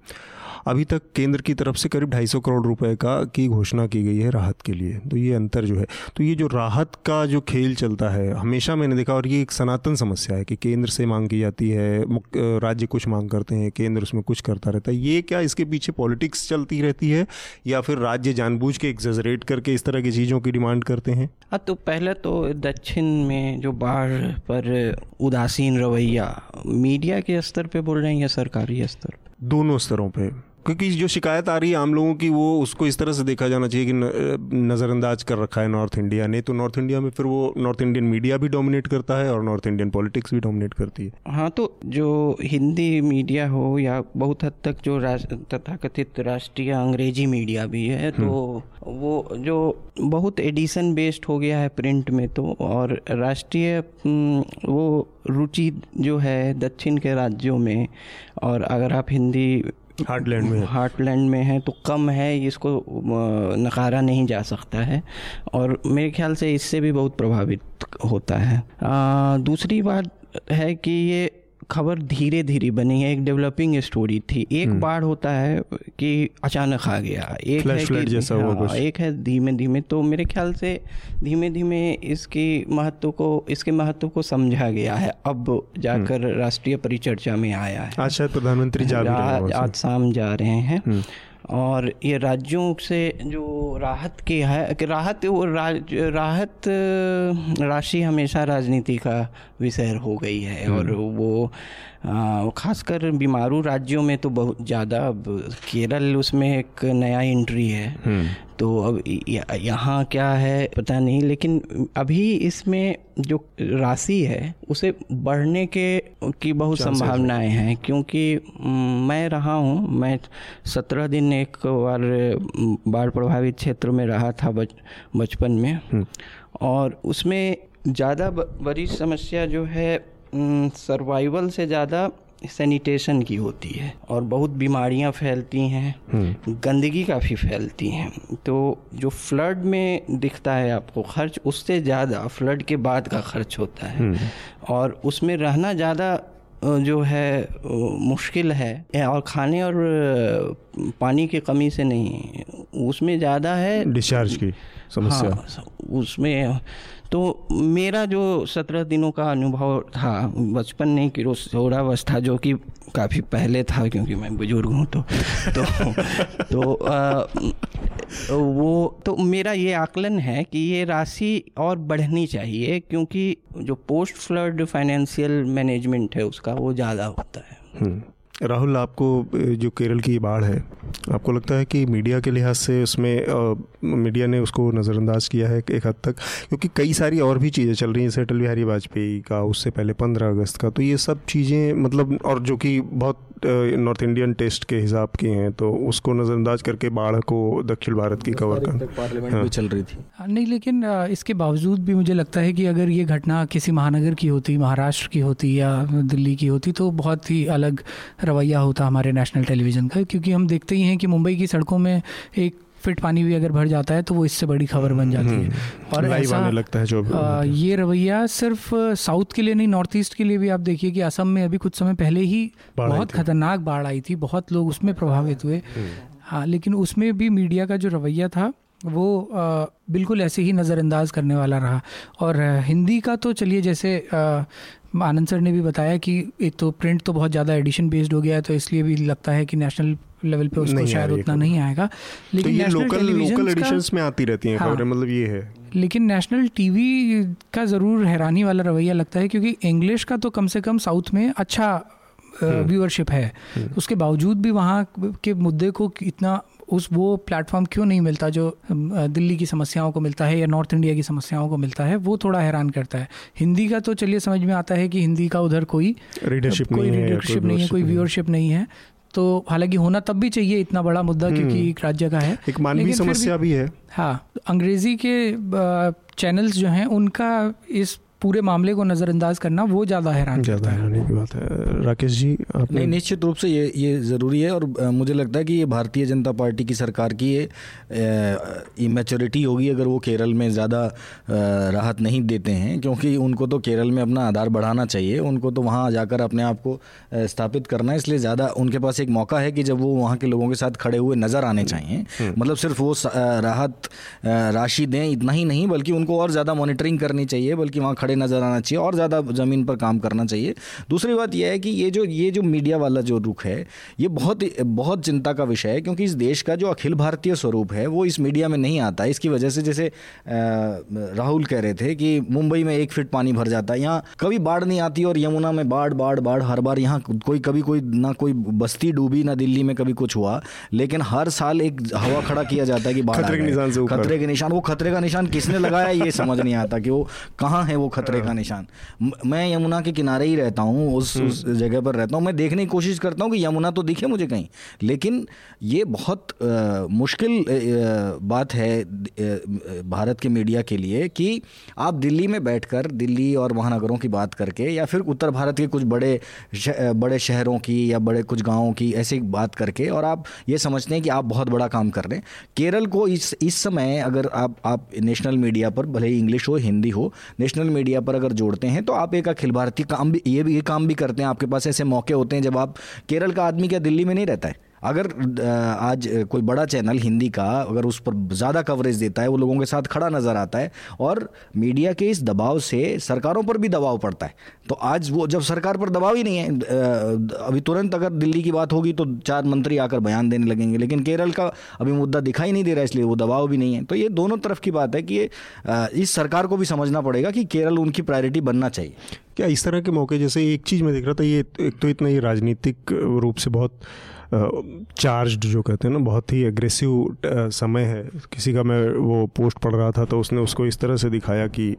Speaker 1: अभी तक केंद्र की तरफ़ से करीब ढाई करोड़ रुपए का की घोषणा की गई है राहत के लिए। तो ये अंतर जो है तो ये जो राहत का जो खेल चलता है हमेशा मैंने देखा और ये एक सनातन समस्या है कि केंद्र से मांग की जाती है राज्य कुछ मांग करते हैं केंद्र उसमें कुछ करता रहता है। ये क्या इसके पीछे पॉलिटिक्स चलती रहती है या फिर राज्य जानबूझ के एग्जजरेट करके इस तरह की चीज़ों की डिमांड करते हैं?
Speaker 3: हाँ तो पहले तो दक्षिण में जो बाढ़ पर उदासीन रवैया मीडिया के स्तर पे बोल रहे हैं या सरकारी स्तर
Speaker 1: दोनों स्तरों पे। क्योंकि जो शिकायत आ रही है आम लोगों की वो उसको इस तरह से देखा जाना चाहिए कि नज़रअंदाज कर रखा है नॉर्थ इंडिया ने तो नॉर्थ इंडिया में फिर वो नॉर्थ इंडियन मीडिया भी डोमिनेट करता है और नॉर्थ इंडियन पॉलिटिक्स भी डोमिनेट करती है
Speaker 3: हाँ तो जो हिंदी मीडिया हो या बहुत हद तक जो तथाकथित राष्ट्रीय अंग्रेज़ी मीडिया भी है तो हम्म। वो जो बहुत एडिशन बेस्ड हो गया है प्रिंट में तो और राष्ट्रीय वो रुचि जो है दक्षिण के राज्यों में और अगर आप हिंदी
Speaker 1: हार्टलैंड में
Speaker 3: हार्टलैंड में है तो कम है इसको नकारा नहीं जा सकता है। और मेरे ख्याल से इससे भी बहुत प्रभावित होता है। आ, दूसरी बात है कि ये खबर धीरे धीरे बनी है एक डेवलपिंग स्टोरी थी एक हम्म। बाढ़ होता है कि अचानक आ गया एक है कि जैसा हाँ, कुछ। एक है धीमे धीमे तो मेरे ख्याल से धीमे धीमे इसकी महत्व को इसके महत्व को समझा गया है अब जाकर हम्म। राष्ट्रीय परिचर्चा में आया है
Speaker 1: आज शायद प्रधानमंत्री जा
Speaker 3: आज शाम जा रहे हैं हम्म। और ये राज्यों से जो राहत की है कि राहत वो राज, राहत राशि हमेशा राजनीति का विषय हो गई है और हम्म। वो खासकर बीमारू राज्यों में तो बहुत ज़्यादा अब केरल उसमें एक नया एंट्री है हम्म। तो अब यहाँ क्या है पता नहीं लेकिन अभी इसमें जो राशि है उसे बढ़ने के की बहुत संभावनाएँ हैं क्योंकि मैं रहा हूँ मैं सत्रह दिन एक बार बाढ़ प्रभावित क्षेत्र में रहा था बच बचपन में हम्म। और उसमें ज़्यादा बड़ी समस्या जो है सर्वाइवल से ज़्यादा सैनिटेशन की होती है। और बहुत बीमारियाँ फैलती हैं। हम्म। गंदगी काफ़ी फैलती हैं। तो जो फ्लड में दिखता है आपको खर्च उससे ज़्यादा फ्लड के बाद का खर्च होता है। हम्म। और उसमें रहना ज़्यादा जो है मुश्किल है। और खाने और पानी की कमी से नहीं। उसमें ज़्यादा है।
Speaker 1: डिस्चार्ज की समस्या।
Speaker 3: हाँ, उसमें तो मेरा जो सत्रह दिनों का अनुभव था बचपन नहीं किशोरावस्था जो कि काफ़ी पहले था क्योंकि मैं बुज़ुर्ग हूँ तो तो तो आ, वो तो मेरा ये आकलन है कि ये राशि और बढ़नी चाहिए क्योंकि जो पोस्ट फ्लड फाइनेंशियल मैनेजमेंट है उसका वो ज़्यादा होता है हम्म।
Speaker 1: राहुल आपको जो केरल की बाढ़ है आपको लगता है कि मीडिया के लिहाज से उसमें आ, मीडिया ने उसको नज़रअंदाज किया है एक हद तक क्योंकि कई सारी और भी चीज़ें चल रही हैं जैसे अटल बिहारी वाजपेयी का उससे पहले पंद्रह अगस्त का तो ये सब चीज़ें मतलब और जो कि बहुत नॉर्थ इंडियन टेस्ट के हिसाब की हैं तो उसको नज़रअंदाज करके बाढ़ को दक्षिण भारत की कवर कर
Speaker 2: पार्लियामेंट हाँ। भी चल रही थी
Speaker 5: हाँ, नहीं लेकिन इसके बावजूद भी मुझे लगता है कि अगर ये घटना किसी महानगर की होती महाराष्ट्र की होती या दिल्ली की होती तो बहुत ही अलग रवैया होता हमारे नेशनल टेलीविज़न का क्योंकि हम देखते ही हैं कि मुंबई की सड़कों में एक फिट पानी भी अगर भर जाता है तो वो इससे बड़ी खबर बन जाती है
Speaker 1: हम्म। और ऐसा लगता है जो
Speaker 5: आ, ये रवैया सिर्फ़ साउथ के लिए नहीं नॉर्थ ईस्ट के लिए भी आप देखिए कि असम में अभी कुछ समय पहले ही बहुत खतरनाक बाढ़ आई थी बहुत लोग उसमें प्रभावित हुए हम्म। हाँ लेकिन उसमें भी मीडिया का जो रवैया था वो आ, बिल्कुल ऐसे ही नज़रअंदाज करने वाला रहा। और हिंदी का तो चलिए जैसे आनंद सर ने भी बताया कि एक तो प्रिंट तो बहुत ज़्यादा एडिशन बेस्ड हो गया है तो इसलिए भी लगता है कि नेशनल लेवल पे उसको शायद उतना नहीं आएगा।
Speaker 1: लेकिन तो ये लोकल लोकल एडिशंस में आती रहती हैं हाँ, खबरें मतलब ये है।
Speaker 5: लेकिन नेशनल टीवी का ज़रूर हैरानी वाला रवैया लगता है क्योंकि इंग्लिश का तो कम से कम साउथ में अच्छा व्यूअरशिप हम्म। है। हम्म। उसके बावजूद भी वहाँ के मुद्दे को इतना उस वो प्लेटफॉर्म क्यों नहीं मिलता जो दिल्ली की समस्याओं को मिलता है या नॉर्थ इंडिया की समस्याओं को मिलता है वो थोड़ा हैरान करता है। हिंदी का तो चलिए समझ में आता है कि हिंदी का उधर कोई
Speaker 1: रीडरशिप
Speaker 5: कोई रीडरशिप नहीं है कोई व्यूअरशिप नहीं है। तो हालाँकि होना तब भी चाहिए इतना बड़ा मुद्दा हम्म। क्योंकि एक राज्य का है।
Speaker 1: एक मानवीय समस्या भी, भी है।
Speaker 5: हाँ अंग्रेज़ी के चैनल्स जो हैं उनका इस पूरे मामले को नज़रअंदाज करना वो ज़्यादा हैरान
Speaker 1: ज़्यादा हैरानी की बात है। राकेश जी
Speaker 2: आपने नहीं निश्चित रूप से ये ये ज़रूरी है और मुझे लगता है कि ये भारतीय जनता पार्टी की सरकार की ये इमेच्योरिटी होगी अगर वो केरल में ज़्यादा राहत नहीं देते हैं क्योंकि उनको तो केरल में अपना आधार बढ़ाना चाहिए उनको तो वहाँ जाकर अपने आप को स्थापित करना है इसलिए ज़्यादा उनके पास एक मौका है कि जब वो वहाँ के लोगों के साथ खड़े हुए नज़र आने चाहिए। हम्म। मतलब सिर्फ़ वो राहत राशि दें इतना ही नहीं बल्कि उनको और ज़्यादा मॉनिटरिंग करनी चाहिए बल्कि वहाँ खड़े नज़र आना चाहिए और ज़्यादा ज़मीन पर काम करना चाहिए। दूसरी बात यह है कि ये जो ये जो मीडिया वाला जो रुख है ये बहुत बहुत चिंता का विषय है क्योंकि इस देश का जो अखिल भारतीय स्वरूप है वो इस मीडिया में नहीं आता। इसकी वजह से जैसे राहुल कह रहे थे कि मुंबई में एक फिट पानी भर जाता है यहाँ कभी बाढ़ नहीं आती और यमुना में बाढ़ बाढ़ बाढ़ हर बार यहाँ कोई कभी कोई ना कोई बस्ती डूबी ना दिल्ली में कभी कुछ हुआ लेकिन हर साल एक हवा खड़ा किया जाता है कि बाढ़ खतरे के निशान से खतरे के निशान वो खतरे का निशान किसने लगाया ये समझ नहीं आता कि वो कहाँ है वो खतरे का निशान। मैं यमुना के किनारे ही रहता हूँ उस हम्म। उस जगह पर रहता हूँ। मैं देखने की कोशिश करता हूँ कि यमुना तो दिखे मुझे कहीं लेकिन ये बहुत आ, मुश्किल आ, बात है भारत के मीडिया के लिए कि आप दिल्ली में बैठकर दिल्ली और महानगरों की बात करके या फिर उत्तर भारत के कुछ बड़े बड़े शहरों की या बड़े कुछ गाँवों की ऐसी बात करके और आप ये समझते हैं कि आप बहुत बड़ा काम कर रहे हैं। केरल को इस इस समय अगर आप आप नेशनल मीडिया पर भले ही इंग्लिश हो हिंदी हो नेशनल मीडिया पर अगर जोड़ते हैं तो आप एक अखिल भारतीय काम भी, ये भी, ये काम भी करते हैं। आपके पास ऐसे मौके होते हैं जब आप केरल का आदमी क्या दिल्ली में नहीं रहता है? अगर आज कोई बड़ा चैनल हिंदी का अगर उस पर ज़्यादा कवरेज देता है, वो लोगों के साथ खड़ा नज़र आता है और मीडिया के इस दबाव से सरकारों पर भी दबाव पड़ता है। तो आज वो, जब सरकार पर दबाव ही नहीं है अभी तुरंत अगर दिल्ली की बात होगी तो चार मंत्री आकर बयान देने लगेंगे, लेकिन केरल का अभी मुद्दा दिखाई नहीं दे रहा इसलिए वो दबाव भी नहीं है। तो ये दोनों तरफ़ की बात है कि इस सरकार को भी समझना पड़ेगा कि केरल उनकी प्रायोरिटी बनना चाहिए।
Speaker 1: क्या इस तरह के मौके, जैसे एक चीज़ में देख रहा था, ये एक तो इतना ही राजनीतिक रूप से बहुत चार्ज्ड जो कहते हैं ना, बहुत ही एग्रेसिव समय है। किसी का मैं वो पोस्ट पढ़ रहा था तो उसने उसको इस तरह से दिखाया कि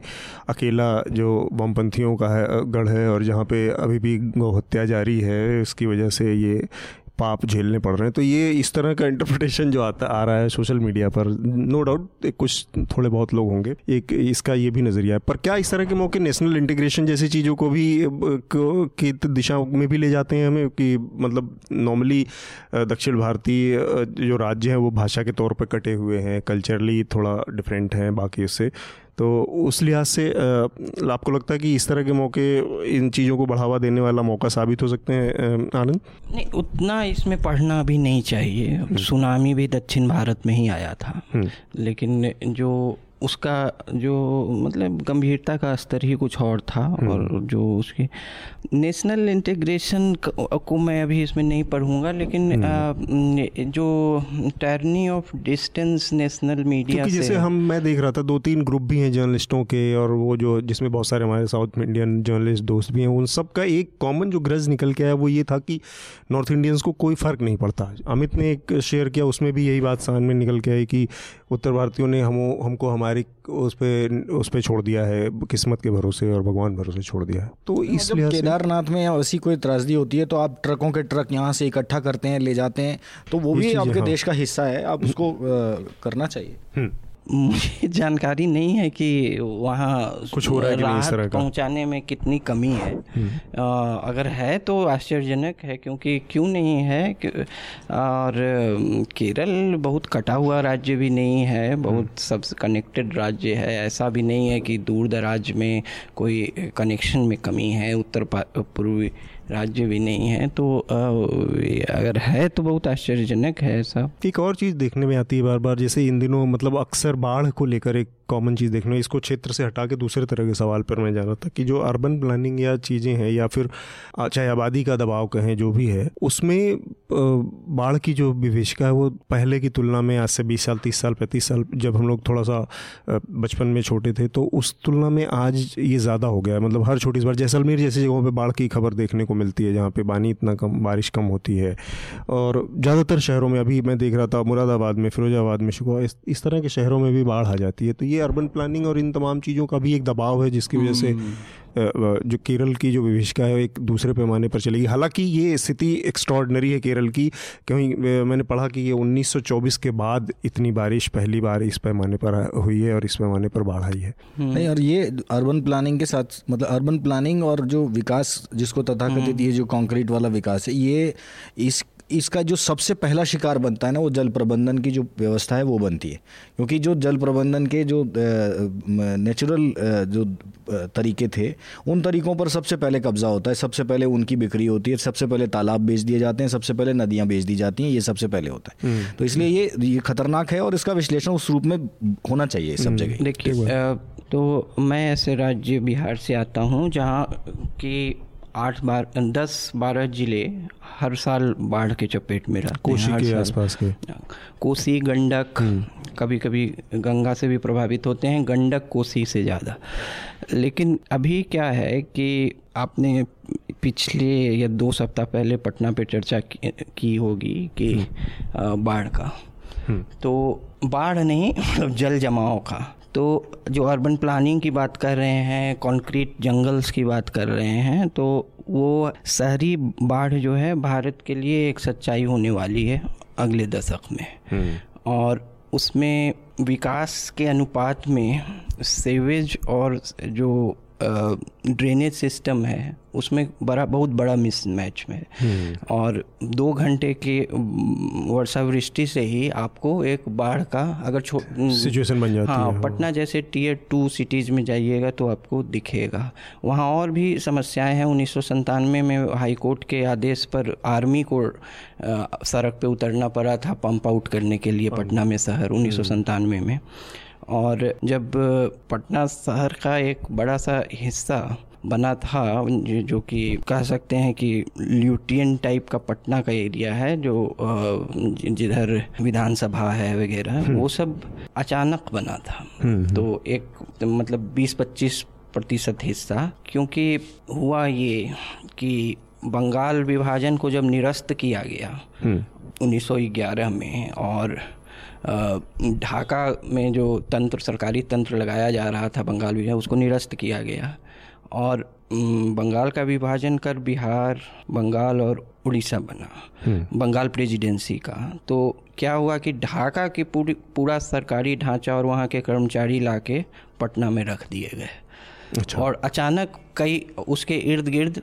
Speaker 1: अकेला जो वामपंथियों का है गढ़ है और जहाँ पे अभी भी गौ हत्या जारी है, इसकी वजह से ये पाप झेलने पड़ रहे हैं। तो ये इस तरह का इंटरप्रिटेशन जो आता, आ रहा है सोशल मीडिया पर नो डाउट कुछ थोड़े बहुत लोग होंगे। एक इसका ये भी नज़रिया है। पर क्या इस तरह के मौके नेशनल इंटीग्रेशन जैसी चीज़ों को भी, की दिशा में भी ले जाते हैं हमें? कि मतलब नॉर्मली दक्षिण भारतीय जो राज्य हैं, वो भाषा के तौर पर कटे हुए हैं। कल्चरली थोड़ा डिफरेंट हैं बाकी उससे। तो उस लिहाज से आपको लगता है कि इस तरह के मौके इन चीज़ों को बढ़ावा देने वाला मौका साबित हो सकते हैं आनंद
Speaker 3: नहीं उतना इसमें पढ़ना भी नहीं चाहिए हम्म। सुनामी भी दक्षिण भारत में ही आया था हम्म। लेकिन जो उसका जो मतलब गंभीरता का स्तर ही कुछ और था हम्म। और जो उसकी नेशनल इंटीग्रेशन को मैं अभी इसमें नहीं पढ़ूँगा लेकिन हम्म। जो tyranny of distance national media
Speaker 1: से जैसे हम मैं देख रहा था दो तीन ग्रुप भी हैं जर्नलिस्टों के और वो जो जिसमें बहुत सारे हमारे साउथ इंडियन जर्नलिस्ट दोस्त भी हैं उन सब का एक कॉमन जो ग्रज निकल के आया वो ये था कि नॉर्थ इंडियंस को कोई फ़र्क नहीं पड़ता अमित ने एक शेयर किया उसमें भी यही बात सामने निकल के आई कि उत्तर भारतीयों ने हम हमको हमारी उस पर उस पर छोड़ दिया है किस्मत के भरोसे और भगवान भरोसे छोड़ दिया है तो
Speaker 2: इसलिए केदारनाथ में ऐसी कोई त्रासदी होती है तो आप ट्रकों के ट्रक यहाँ से इकट्ठा करते हैं ले जाते हैं तो वो भी आपके हाँ। देश का हिस्सा है आप उसको करना चाहिए हम्म।
Speaker 3: मुझे जानकारी नहीं है कि वहाँ
Speaker 1: कुछ हो रहा है राहत
Speaker 3: पहुँचाने में कितनी कमी है हम्म। आ, अगर है तो आश्चर्यजनक है क्योंकि क्यों नहीं है और केरल बहुत कटा हुआ राज्य भी नहीं है बहुत हम्म। सब कनेक्टेड राज्य है ऐसा भी नहीं है कि दूर दराज में कोई कनेक्शन में कमी है उत्तर पूर्वी राज्य भी नहीं है तो अगर है तो बहुत आश्चर्यजनक है ऐसा।
Speaker 1: एक और चीज़ देखने में आती है बार बार जैसे इन दिनों मतलब अक्सर बाढ़ को लेकर एक कॉमन चीज़ देखने इसको क्षेत्र से हटा के दूसरे तरह के सवाल पर मैं जा रहा था कि जो अर्बन प्लानिंग या चीज़ें हैं या फिर चाहे आबादी का दबाव कहें जो भी है उसमें बाढ़ की जो विवेशिका है वो पहले की तुलना में आज से बीस साल तीस साल पैंतीस साल जब हम लोग थोड़ा सा बचपन में छोटे थे तो उस तुलना में आज ये ज़्यादा हो गया है। मतलब हर छोटी बार जैसलमेर जैसी जगहों पर बाढ़ की खबर देखने को मिलती है जहाँ पे पानी इतना कम बारिश कम होती है। और ज़्यादातर शहरों में अभी मैं देख रहा था मुरादाबाद में फिरोजाबाद में शिकवा इस, इस तरह के शहरों में भी बाढ़ आ जाती है। तो ये अर्बन प्लानिंग और इन तमाम चीज़ों का भी एक दबाव है जिसकी वजह से हम्म। जो केरल की जो विभिषिका है एक दूसरे पैमाने पर चलेगी हालाँकि ये स्थिति एक्स्ट्रॉर्डनरी है केरल की क्योंकि मैंने पढ़ा कि ये 1924 के बाद इतनी बारिश पहली बार इस पैमाने पर हुई है और इस पैमाने पर बाढ़ आई है
Speaker 2: हम्म। नहीं और ये अर्बन प्लानिंग के साथ मतलब अर्बन प्लानिंग और जो विकास जिसको तथाकथित हम्म। ये जो कॉन्क्रीट वाला विकास है ये इस इसका जो सबसे पहला शिकार बनता है ना वो जल प्रबंधन की जो व्यवस्था है वो बनती है क्योंकि जो जल प्रबंधन के जो नेचुरल जो तरीके थे उन तरीकों पर सबसे पहले कब्जा होता है सबसे पहले उनकी बिक्री होती है सबसे पहले तालाब बेच दिए जाते हैं सबसे पहले नदियाँ बेच दी जाती हैं ये सबसे पहले होता है हम्म। तो इसलिए ये ये खतरनाक है और इसका विश्लेषण उस रूप में होना चाहिए सब हम्म। जगह
Speaker 3: देखिए तो मैं ऐसे राज्य बिहार से आता हूँ जहाँ की आठ बार दस बारह ज़िले हर साल बाढ़ के चपेट में रहते
Speaker 1: कोसी के आसपास के
Speaker 3: कोसी गंडक हम्म। कभी कभी गंगा से भी प्रभावित होते हैं गंडक कोसी से ज़्यादा लेकिन अभी क्या है कि आपने पिछले या दो सप्ताह पहले पटना पे चर्चा की होगी कि हम्म। बाढ़ का हम्म। तो बाढ़ नहीं मतलब जल जमाव का तो जो अर्बन प्लानिंग की बात कर रहे हैं कंक्रीट जंगल्स की बात कर रहे हैं तो वो शहरी बाढ़ जो है भारत के लिए एक सच्चाई होने वाली है अगले दशक में हम्म। और उसमें विकास के अनुपात में सेवेज और जो ड्रेनेज सिस्टम है उसमें बड़ा बहुत बड़ा मिस मैच में हम्म। और दो घंटे के वर्षावृष्टि से ही आपको एक बाढ़ का अगर
Speaker 1: सिचुएशन बन जाती
Speaker 3: हाँ है पटना जैसे टीयर टू सिटीज़ में जाइएगा तो आपको दिखेगा। वहाँ और भी समस्याएँ हैं उन्नीस में हाई कोर्ट के आदेश पर आर्मी को सड़क पे उतरना पड़ा था पंप आउट करने के लिए पटना में शहर उन्नीस में। और जब पटना शहर का एक बड़ा सा हिस्सा बना था जो कि कह सकते हैं कि ल्यूटियन टाइप का पटना का एरिया है जो जिधर विधानसभा है वगैरह हम्म। वो सब अचानक बना था हम्म। तो एक मतलब 20-25 प्रतिशत हिस्सा क्योंकि हुआ ये कि बंगाल विभाजन को जब निरस्त किया गया 1911 हम्म। में और ढाका में जो तंत्र सरकारी तंत्र लगाया जा रहा था बंगाल विभाजन उसको निरस्त किया गया और बंगाल का विभाजन कर बिहार बंगाल और उड़ीसा बना हम्म। बंगाल प्रेसिडेंसी का तो क्या हुआ कि ढाका के पूरी पूरा सरकारी ढांचा और वहाँ के कर्मचारी ला के पटना में रख दिए गए अच्छा। और अचानक कई उसके इर्द गिर्द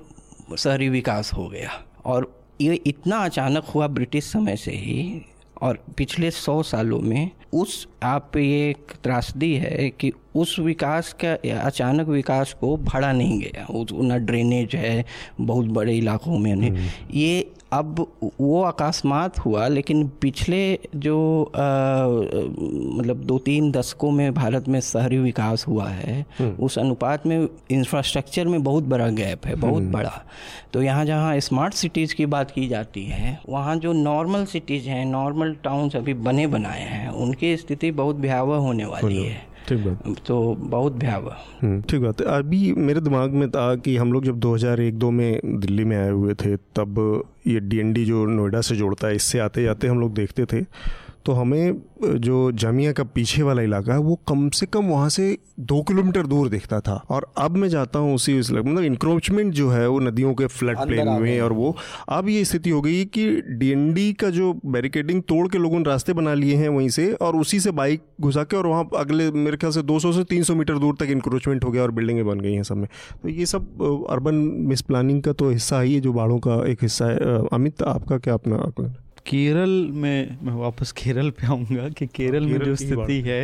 Speaker 3: शहरी विकास हो गया और ये इतना अचानक हुआ ब्रिटिश समय से ही और पिछले सौ सालों में उस आप ये एक त्रासदी है कि उस विकास का अचानक विकास को भड़ा नहीं गया ना ड्रेनेज है बहुत बड़े इलाकों में हम्म। ये अब वो अकस्मात हुआ लेकिन पिछले जो आ, मतलब दो तीन दशकों में भारत में शहरी विकास हुआ है हम्म। उस अनुपात में इंफ्रास्ट्रक्चर में बहुत बड़ा गैप है बहुत हम्म। बड़ा तो यहाँ जहाँ स्मार्ट सिटीज़ की बात की जाती है वहाँ जो नॉर्मल सिटीज़ हैं नॉर्मल टाउन्स अभी बने बनाए हैं उनकी स्थिति बहुत भयावह होने वाली है ठीक बात। तो बहुत भयावह।
Speaker 1: हम्म, ठीक बात। अभी मेरे दिमाग में था कि हम लोग जब 2001-2 में दिल्ली में आए हुए थे तब ये डीएनडी जो नोएडा से जोड़ता है इससे आते जाते हम लोग देखते थे। तो हमें जो जामिया का पीछे वाला इलाका है वो कम से कम वहाँ से दो किलोमीटर दूर दिखता था। और अब मैं जाता हूँ उसी मतलब इंक्रोचमेंट जो है वो नदियों के फ्लड प्लेन में और वो अब ये स्थिति हो गई कि डीएनडी का जो बैरिकेडिंग तोड़ के लोगों ने रास्ते बना लिए हैं वहीं से और उसी से बाइक घुसा के और वहाँ अगले मेरे ख्याल से 200 से 300 मीटर दूर तक इंक्रोचमेंट हो गया और बिल्डिंगें बन गई हैं सब में। तो ये सब अर्बन मिस प्लानिंग का तो हिस्सा ही है जो बाढ़ों का एक हिस्सा है। अमित आपका क्या अपना आकलन
Speaker 4: केरल में मैं वापस केरल पे आऊँगा कि केरल में जो स्थिति है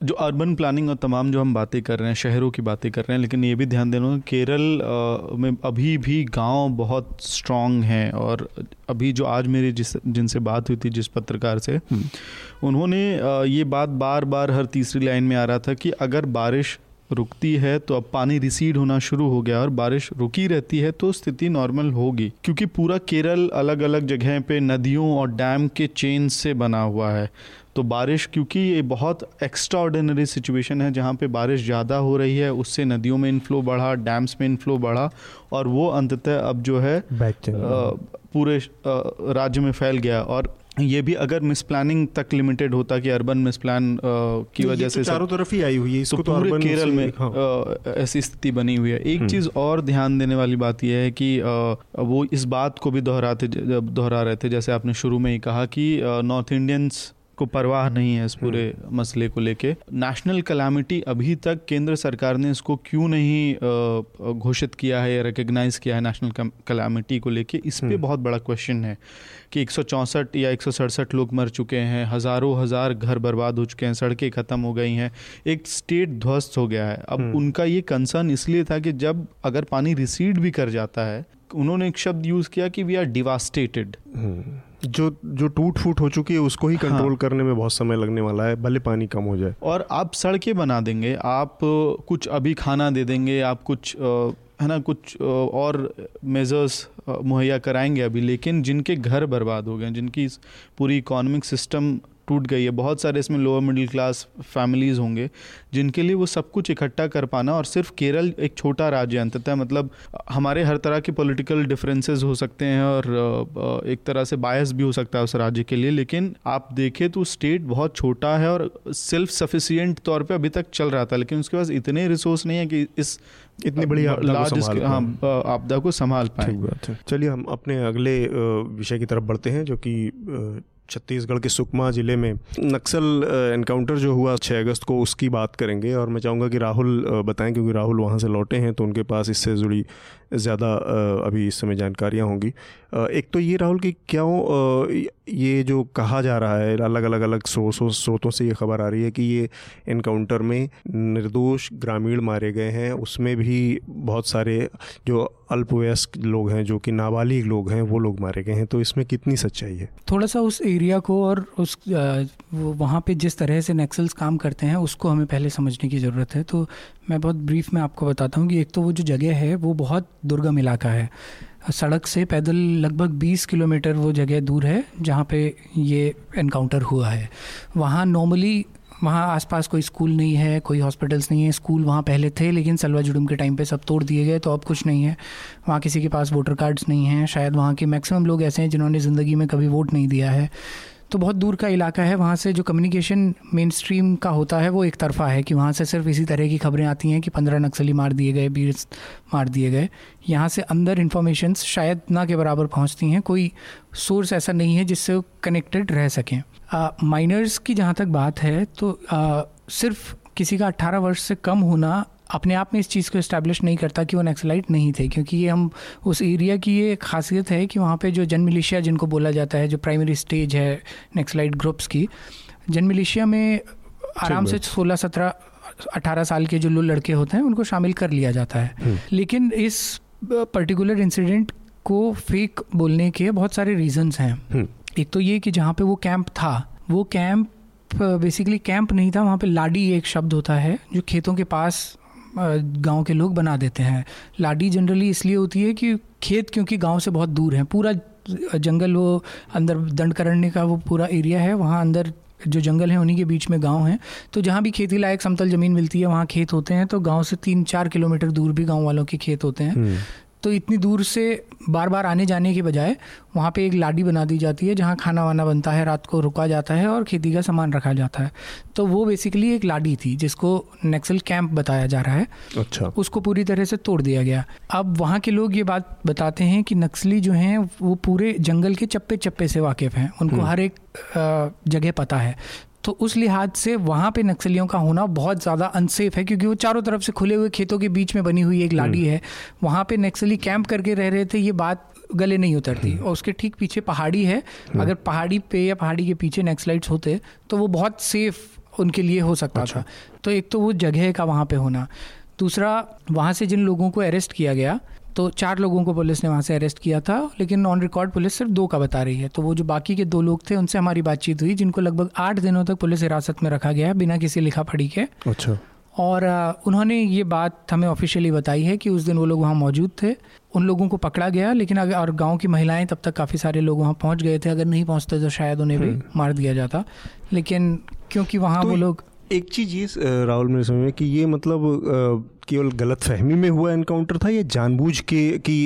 Speaker 4: जो अर्बन प्लानिंग और तमाम जो हम बातें कर रहे हैं शहरों की बातें कर रहे हैं लेकिन ये भी ध्यान देना केरल में अभी भी गाँव बहुत स्ट्रांग हैं और अभी जो आज मेरी जिस जिनसे बात हुई थी जिस पत्रकार से हम्म। उन्होंने ये बात बार बार हर तीसरी लाइन में आ रहा था कि अगर बारिश रुकती है तो अब पानी रिसीड होना शुरू हो गया और बारिश रुकी रहती है तो स्थिति नॉर्मल होगी। क्योंकि पूरा केरल अलग अलग जगह पे नदियों और डैम के चेन से बना हुआ है। तो बारिश क्योंकि ये बहुत एक्स्ट्रा ऑर्डिनरी सिचुएशन है जहाँ पे बारिश ज़्यादा हो रही है उससे नदियों में इनफ्लो बढ़ा डैम्स में इनफ्लो बढ़ा और वो अंततः अब जो है पूरे राज्य में फैल गया। और ये भी अगर मिस प्लानिंग तक लिमिटेड होता कि अर्बन मिस प्लान की वजह तो से
Speaker 1: चारों तरफ़ ही आई हुई है
Speaker 4: इसको तो, तो पूरे केरल में हाँ। ऐसी स्थिति बनी हुई है एक हम्म। चीज़ और ध्यान देने वाली बात यह है कि वो इस बात को भी दोहराते दोहरा रहे थे जैसे आपने शुरू में ही कहा कि नॉर्थ इंडियंस को परवाह नहीं है इस पूरे हम्म। मसले को लेके नेशनल कलामिटी अभी तक केंद्र सरकार ने इसको क्यों नहीं घोषित किया है या रिकग्नाइज किया है नेशनल कलामिटी को लेके इस पे हम्म। बहुत बड़ा क्वेश्चन है कि एक सौ चौंसठ या एक सौ सड़सठ लोग मर चुके हैं हज़ारों हज़ार घर बर्बाद हो चुके हैं सड़कें ख़त्म हो गई हैं एक स्टेट ध्वस्त हो गया है अब हम्म। उनका ये कंसर्न इसलिए था कि जब अगर पानी रिसीड भी कर जाता है उन्होंने एक शब्द यूज़ किया कि वी आर डिवास्टेटेड
Speaker 1: जो जो टूट फूट हो चुकी है उसको ही कंट्रोल हाँ। करने में बहुत समय लगने वाला है भले पानी कम हो जाए
Speaker 4: और आप सड़कें बना देंगे आप कुछ अभी खाना दे देंगे आप कुछ है ना कुछ और मेजर्स मुहैया कराएँगे अभी लेकिन जिनके घर बर्बाद हो गए जिनकी पूरी इकोनॉमिक सिस्टम टूट गई है। बहुत सारे इसमें लोअर मिडिल क्लास फैमिलीज़ होंगे जिनके लिए वो सब कुछ इकट्ठा कर पाना और सिर्फ़ केरल एक छोटा राज्य अंततः मतलब हमारे हर तरह के पॉलिटिकल डिफरेंसेस हो सकते हैं और एक तरह से बायस भी हो सकता है उस राज्य के लिए। लेकिन आप देखें तो स्टेट बहुत छोटा है और सेल्फ सफिशियंट तौर पर अभी तक चल रहा था लेकिन उसके पास इतने रिसोर्स नहीं है कि इस
Speaker 1: इतनी बड़ी
Speaker 4: लार्ज हाँ आपदा को संभाल पाए।
Speaker 1: चलिए हम अपने अगले विषय की तरफ़ बढ़ते हैं जो कि छत्तीसगढ़ के सुकमा ज़िले में नक्सल एनकाउंटर जो हुआ छः अगस्त को, उसकी बात करेंगे। और मैं चाहूँगा कि राहुल बताएँ, क्योंकि राहुल वहाँ से लौटे हैं तो उनके पास इससे जुड़ी ज़्यादा अभी इस समय जानकारियाँ होंगी। एक तो ये राहुल कि क्यों ये जो कहा जा रहा है अलग अलग अलग स्रोतों से ये खबर आ रही है कि ये इनकाउंटर में निर्दोष ग्रामीण मारे गए हैं। उसमें भी बहुत सारे जो अल्पवयस्क लोग हैं, जो कि नाबालिग लोग हैं, वो लोग मारे गए हैं। तो इसमें कितनी सच्चाई है?
Speaker 5: थोड़ा सा उस एरिया को और उस वहाँ पे जिस तरह से नक्सल्स काम करते हैं, उसको हमें पहले समझने की ज़रूरत है। तो मैं बहुत ब्रीफ में आपको बताता हूँ कि एक तो वो जो जगह है, वो बहुत दुर्गम इलाका है। सड़क से पैदल लगभग 20 किलोमीटर वो जगह दूर है, जहाँ पे ये एनकाउंटर हुआ है। वहाँ नॉर्मली वहाँ आसपास कोई स्कूल नहीं है, कोई हॉस्पिटल्स नहीं है। स्कूल वहाँ पहले थे, लेकिन सलवा जुड़ुम के टाइम पे सब तोड़ दिए गए तो अब कुछ नहीं है। वहाँ किसी के पास वोटर कार्ड्स नहीं हैं। शायद वहाँ के मैक्सिमम लोग ऐसे हैं जिन्होंने ज़िंदगी में कभी वोट नहीं दिया है। तो बहुत दूर का इलाका है वहाँ से जो कम्युनिकेशन मेन स्ट्रीम का होता है वो एक तरफा है कि वहाँ से सिर्फ़ इसी तरह की खबरें आती हैं कि पंद्रह नक्सली मार दिए गए बीस मार दिए गए। यहाँ से अंदर इन्फॉर्मेशन शायद ना के बराबर पहुँचती हैं कोई सोर्स ऐसा नहीं है जिससे कनेक्टेड रह सकें। माइनर्स की जहाँ तक बात है तो आ, सिर्फ़ किसी का 18 वर्ष से कम होना अपने आप में इस चीज़ को इस्टेब्लिश नहीं करता कि वो नक्सलाइट नहीं थे क्योंकि ये हम उस एरिया की ये खासियत है कि वहाँ पे जो जन मिलिशिया जिनको बोला जाता है जो प्राइमरी स्टेज है नक्सलाइट ग्रुप्स की जन मिलिशिया में आराम से सोलह सत्रह अठारह साल के जो लड़के होते हैं उनको शामिल कर लिया जाता है हम्म। लेकिन इस पर्टिकुलर इंसिडेंट को फेक बोलने के बहुत सारे रीजंस हैं हम्म। एक तो ये कि जहाँ पे वो कैंप था वो कैंप बेसिकली कैंप नहीं था वहाँ पे लाडी एक शब्द होता है जो खेतों के पास गाँव के लोग बना देते हैं। लाडी जनरली इसलिए होती है कि खेत क्योंकि गाँव से बहुत दूर है। पूरा जंगल वो अंदर दंड करने का वो पूरा एरिया है। वहाँ अंदर जो जंगल है उन्हीं के बीच में गाँव है। तो जहाँ भी खेती लायक समतल ज़मीन मिलती है, वहाँ खेत होते हैं। तो गाँव से तीन चार किलोमीटर दूर भी गाँव वालों के खेत होते हैं। हम्म। तो इतनी दूर से बार बार आने जाने के बजाय वहाँ पे एक लाडी बना दी जाती है जहाँ खाना वाना बनता है रात को रुका जाता है और खेती का सामान रखा जाता है। तो वो बेसिकली एक लाडी थी जिसको नक्सल कैंप बताया जा रहा है। अच्छा। उसको पूरी तरह से तोड़ दिया गया। अब वहाँ के लोग ये बात बताते हैं कि नक्सली जो हैं वो पूरे जंगल के चप्पे चप्पे से वाकिफ़ हैं। उनको हम्म। हर एक जगह पता है। तो उस लिहाज से वहाँ पे नक्सलियों का होना बहुत ज़्यादा अनसेफ है क्योंकि वो चारों तरफ़ से खुले हुए खेतों के बीच में बनी हुई एक लाडी हम्म। है वहाँ पे नक्सली कैंप करके रह रहे थे ये बात गले नहीं उतरती हम्म। और उसके ठीक पीछे पहाड़ी है हम्म। अगर पहाड़ी पे या पहाड़ी के पीछे नेक्सलाइट्स होते तो वो बहुत सेफ़ उनके लिए हो सकता अच्छा। था तो एक तो वो जगह का वहाँ पे होना दूसरा वहाँ से जिन लोगों को अरेस्ट किया गया तो चार लोगों को पुलिस ने वहाँ से अरेस्ट किया था लेकिन ऑन रिकॉर्ड पुलिस सिर्फ़ दो का बता रही है। तो वो जो बाकी के दो लोग थे उनसे हमारी बातचीत हुई जिनको लगभग आठ दिनों तक पुलिस हिरासत में रखा गया बिना किसी लिखा पढ़ी के। अच्छा। और उन्होंने ये बात हमें ऑफिशियली बताई है कि उस दिन वो लोग वहाँ मौजूद थे। उन लोगों को पकड़ा गया लेकिन अगर और गाँव की महिलाएँ तब तक काफ़ी सारे लोग वहाँ पहुँच गए थे। अगर नहीं पहुँचते तो शायद उन्हें भी हम्म। मार दिया जाता। लेकिन क्योंकि वहाँ तो वो लोग
Speaker 1: एक चीज़ ये राहुल मेरे समझ में कि ये मतलब केवल गलत फहमी में हुआ एनकाउंटर था या जानबूझ के कि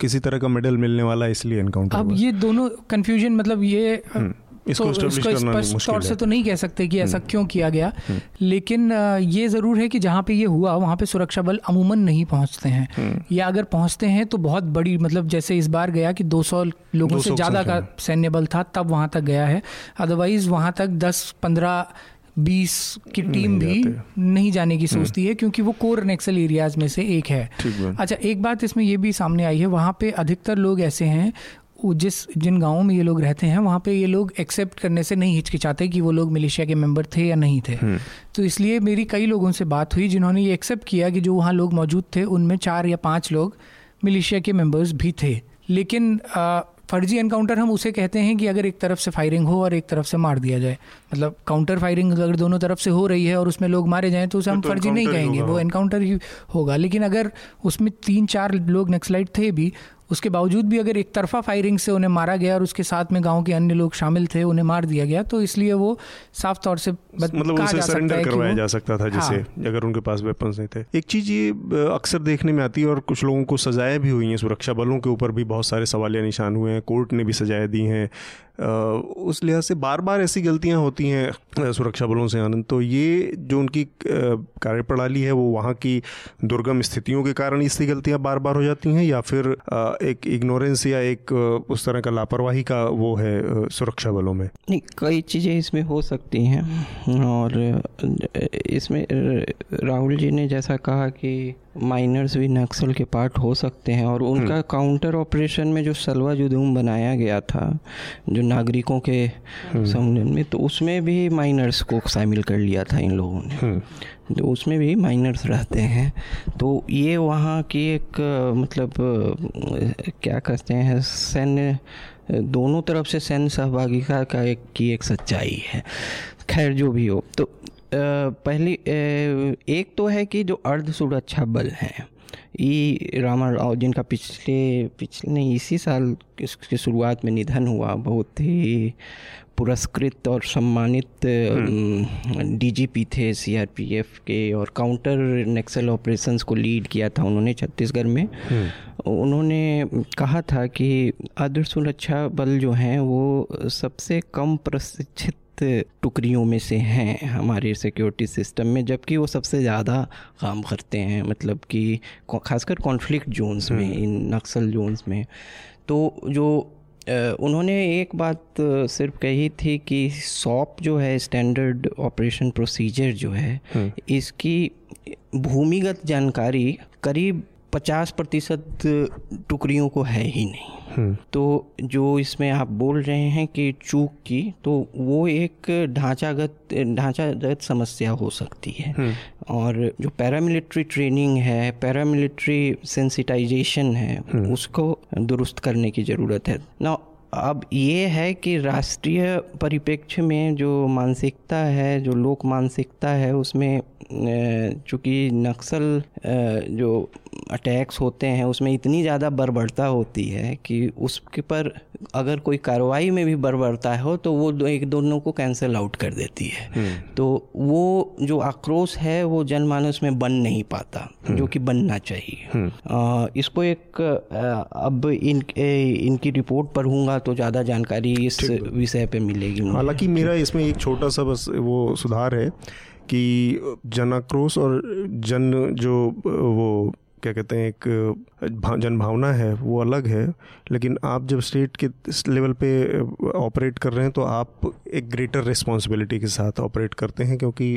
Speaker 1: किसी तरह का मेडल मिलने वाला इसलिए एनकाउंटर
Speaker 5: अब ये दोनों कंफ्यूजन मतलब ये हम्म, इसको तो स्पष्ट तौर से तो नहीं कह सकते कि ऐसा हम्म। क्यों किया गया। हम्म। लेकिन ये ज़रूर है कि जहाँ पे ये हुआ वहाँ पे सुरक्षा बल अमूमन नहीं पहुँचते हैं। या अगर पहुँचते हैं तो बहुत बड़ी मतलब जैसे इस बार गया कि 200 लोगों 200 से ज़्यादा का सैन्य बल था तब वहाँ तक गया है। अदरवाइज़ वहाँ तक 10-15 बीस की टीम भी नहीं जाने की हम्म। सोचती है क्योंकि वो कोर नेक्सल एरियाज़ में से एक है। अच्छा एक बात इसमें ये भी सामने आई है वहाँ पे अधिकतर लोग ऐसे हैं जिस जिन गाँवों में ये लोग रहते हैं वहाँ पे ये लोग एक्सेप्ट करने से नहीं हिचकिचाते कि वो लोग मिलिशिया के मेंबर थे या नहीं थे। हम्म। तो इसलिए मेरी कई लोगों से बात हुई जिन्होंने ये एक्सेप्ट किया कि जो वहाँ लोग मौजूद थे उनमें चार या पाँच लोग मिलिशिया के मेंबर्स भी थे। लेकिन फर्जी एनकाउंटर हम उसे कहते हैं कि अगर एक तरफ़ से फायरिंग हो और एक तरफ़ से मार दिया जाए। मतलब काउंटर फायरिंग अगर दोनों तरफ़ से हो रही है और उसमें लोग मारे जाएँ तो उसे हम तो फर्जी नहीं कहेंगे वो एनकाउंटर ही होगा। लेकिन अगर उसमें तीन चार लोग नक्सलाइट थे भी उसके बावजूद भी अगर एक तरफा फायरिंग से उन्हें मारा गया और उसके साथ में गाँव के अन्य लोग शामिल थे उन्हें मार दिया गया तो इसलिए वो साफ़ तौर से
Speaker 1: मतलब उसे सरेंडर करवाया जा सकता था जैसे हाँ। अगर उनके पास वेपन्स नहीं थे एक चीज़ ये अक्सर देखने में आती है और कुछ लोगों को सजाएँ भी हुई हैं सुरक्षा बलों के ऊपर भी बहुत सारे सवालिया निशान हुए हैं कोर्ट ने भी सजाएँ दी हैं उस लिहाज से बार बार ऐसी गलतियाँ होती हैं सुरक्षा बलों से, आनंद। तो ये जो उनकी कार्यप्रणाली है, वो वहाँ की दुर्गम स्थितियों के कारण इससे गलतियाँ बार बार हो जाती हैं या फिर एक इग्नोरेंस या एक उस तरह का लापरवाही का वो है सुरक्षा बलों में?
Speaker 3: नहीं, कई चीज़ें इसमें हो सकती हैं और इसमें राहुल जी ने जैसा कहा कि माइनर्स भी नक्सल के पार्ट हो सकते हैं और उनका काउंटर हम्म। ऑपरेशन में जो सलवा जुदूम बनाया गया था जो नागरिकों के हम्म। सम्मेलन में तो उसमें भी माइनर्स को शामिल कर लिया था इन लोगों ने हम्म। तो उसमें भी माइनर्स रहते हैं तो ये वहाँ की एक मतलब क्या कहते हैं सैन्य दोनों तरफ़ से सैन्य सहभागिता का एक की एक सच्चाई है खैर जो भी हो तो पहली एक तो है कि जो अर्ध सुरक्षा बल हैं ई रामा राव जिनका पिछले पिछले नहीं इसी साल इसकी शुरुआत में निधन हुआ बहुत ही पुरस्कृत और सम्मानित डीजीपी हम्म। थे सीआरपीएफ के और काउंटर नेक्सल ऑपरेशंस को लीड किया था उन्होंने छत्तीसगढ़ में हम्म। उन्होंने कहा था कि अर्ध सुरक्षा बल जो हैं वो सबसे कम प्रशिक्षित टुकड़ियों में से हैं हमारे सिक्योरिटी सिस्टम में जबकि वो सबसे ज़्यादा काम करते हैं मतलब कि खासकर कॉन्फ्लिक्ट जोन्स में हम्म। इन नक्सल जोन्स में तो जो उन्होंने एक बात सिर्फ़ कही थी कि सॉप जो है स्टैंडर्ड ऑपरेशन प्रोसीजर जो है हम्म। इसकी भूमिगत जानकारी करीब पचास प्रतिशत टुकड़ियों को है ही नहीं हम्म। तो जो इसमें आप बोल रहे हैं कि चूक की तो वो एक ढांचागत ढांचागत समस्या हो सकती है हम्म। और जो पैरामिलिट्री ट्रेनिंग है पैरामिलिट्री सेंसिटाइजेशन है हम्म। उसको दुरुस्त करने की ज़रूरत है ना अब ये है कि राष्ट्रीय परिप्रेक्ष्य में जो मानसिकता है जो लोक मानसिकता है उसमें चूँकि नक्सल जो अटैक्स होते हैं उसमें इतनी ज़्यादा बर्बरता होती है कि उसके पर अगर कोई कार्रवाई में भी बर्बरता हो तो वो दो एक दोनों को कैंसिल आउट कर देती है हम्म। तो वो जो आक्रोश है वो जनमानस में बन नहीं पाता जो हम्म। कि बनना चाहिए आ, हम्म। इसको एक अब इन इनकी रिपोर्ट पढ़ूँगा तो ज़्यादा जानकारी इस विषय पे मिलेगी
Speaker 1: हालाँकि मेरा इसमें एक छोटा सा बस वो सुधार है कि जनाक्रोश और जन जो वो क्या कहते हैं एक जन भावना है वो अलग है लेकिन आप जब स्टेट के लेवल पे ऑपरेट कर रहे हैं तो आप एक ग्रेटर रिस्पॉन्सिबिलिटी के साथ ऑपरेट करते हैं क्योंकि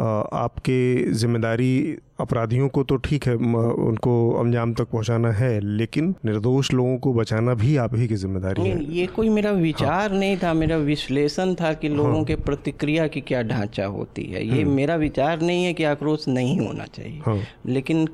Speaker 1: आपके ज़िम्मेदारी अपराधियों को तो ठीक है उनको अंजाम तक पहुंचाना है लेकिन निर्दोष लोगों को बचाना भी आप ही की ज़िम्मेदारी है
Speaker 3: ये कोई मेरा विचार हाँ। नहीं था मेरा विश्लेषण था कि लोगों हाँ। के प्रतिक्रिया की क्या ढांचा होती है ये हम्म। मेरा विचार नहीं है कि आक्रोश नहीं होना चाहिए हाँ। लेकिन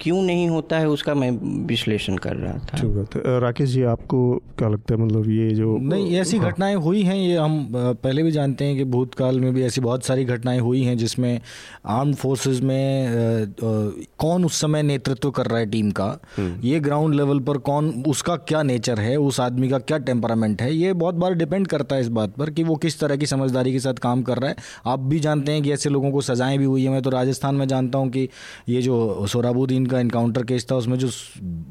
Speaker 3: क्यों नहीं होता है उसका मैं विश्लेषण कर रहा था
Speaker 1: ठीक बात है राकेश जी आपको क्या लगता है मतलब ये जो
Speaker 2: नहीं ऐसी हाँ। घटनाएँ हुई हैं ये हम पहले भी जानते हैं कि भूतकाल में भी ऐसी बहुत सारी घटनाएँ हुई हैं जिसमें आर्म फोर्सेस में कौन उस समय नेतृत्व कर रहा है टीम का हम्म। ये ग्राउंड लेवल पर कौन उसका क्या नेचर है उस आदमी का क्या टेम्परामेंट है ये बहुत बार डिपेंड करता है इस बात पर कि वो किस तरह की समझदारी के साथ काम कर रहा है आप भी जानते हैं कि ऐसे लोगों को सजाएँ भी हुई है मैं तो राजस्थान में जानता हूँ कि ये जो सोराबुद्दीन का इनकाउंटर केस था उसमें जो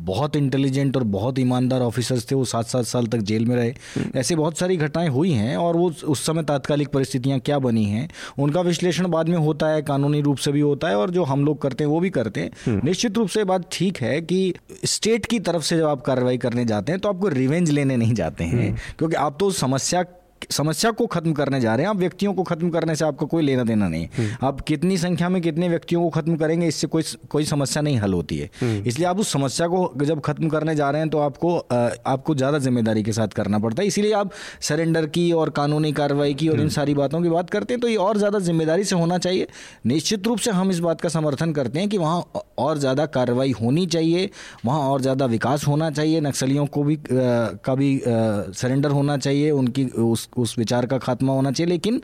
Speaker 2: बहुत इंटेलिजेंट और बहुत ईमानदार ऑफिसर्स थे वो सात सात साल तक जेल में रहे। ऐसी बहुत सारी घटनाएँ हुई हैं और वो उस समय तात्कालिक परिस्थितियाँ क्या बनी हैं उनका विश्लेषण बाद में होता है कानूनी रूप से भी होता है और जो हम लोग करते हैं वो भी करते हैं हम्म। निश्चित रूप से बात ठीक है कि स्टेट की तरफ़ से जब आप कार्रवाई करने जाते हैं तो आपको रिवेंज लेने नहीं जाते हैं हम्म। क्योंकि आप तो समस्या समस्या को खत्म करने जा रहे हैं आप व्यक्तियों को खत्म करने से आपको कोई लेना देना नहीं हम्म। आप कितनी संख्या में कितने व्यक्तियों को खत्म करेंगे इससे कोई कोई समस्या नहीं हल होती है हम्म। इसलिए आप उस समस्या को जब खत्म करने जा रहे हैं तो आपको आपको ज़्यादा ज़िम्मेदारी के साथ करना पड़ता है इसीलिए आप सरेंडर की और कानूनी कार्रवाई की और इन हम्म। सारी बातों की बात करते हैं तो ये और ज़्यादा ज़िम्मेदारी से होना चाहिए निश्चित रूप से हम इस बात का समर्थन करते हैं कि वहाँ और ज़्यादा कार्रवाई होनी चाहिए वहाँ और ज़्यादा विकास होना चाहिए नक्सलियों को भी का भी सरेंडर होना चाहिए उनकी उस उस विचार का खात्मा होना चाहिए, लेकिन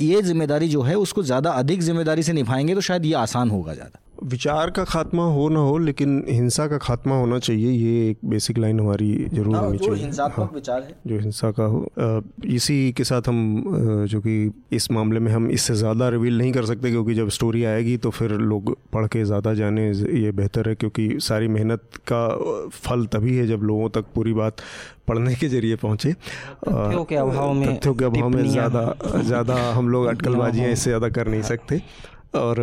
Speaker 2: ये ज़िम्मेदारी जो है, उसको ज़्यादा अधिक ज़िम्मेदारी से निभाएँगे तो शायद ये आसान होगा ज़्यादा।
Speaker 1: विचार का खात्मा हो ना हो लेकिन हिंसा का खात्मा होना चाहिए ये एक बेसिक लाइन हमारी ज़रूर हाँ, होनी चाहिए।
Speaker 2: हिंसात्मक विचार है।
Speaker 1: जो हिंसा का हो इसी के साथ हम जो कि इस मामले में हम इससे ज़्यादा रिवील नहीं कर सकते क्योंकि जब स्टोरी आएगी तो फिर लोग पढ़ के ज़्यादा जाने ये बेहतर है क्योंकि सारी मेहनत का फल तभी है जब लोगों तक पूरी बात पढ़ने के ज़रिए पहुँचे।
Speaker 3: तथ्यों के अभाव में
Speaker 1: तथ्यों के अभाव में ज़्यादा ज़्यादा हम लोग अटकलबाजियाँ इससे ज़्यादा कर नहीं सकते। और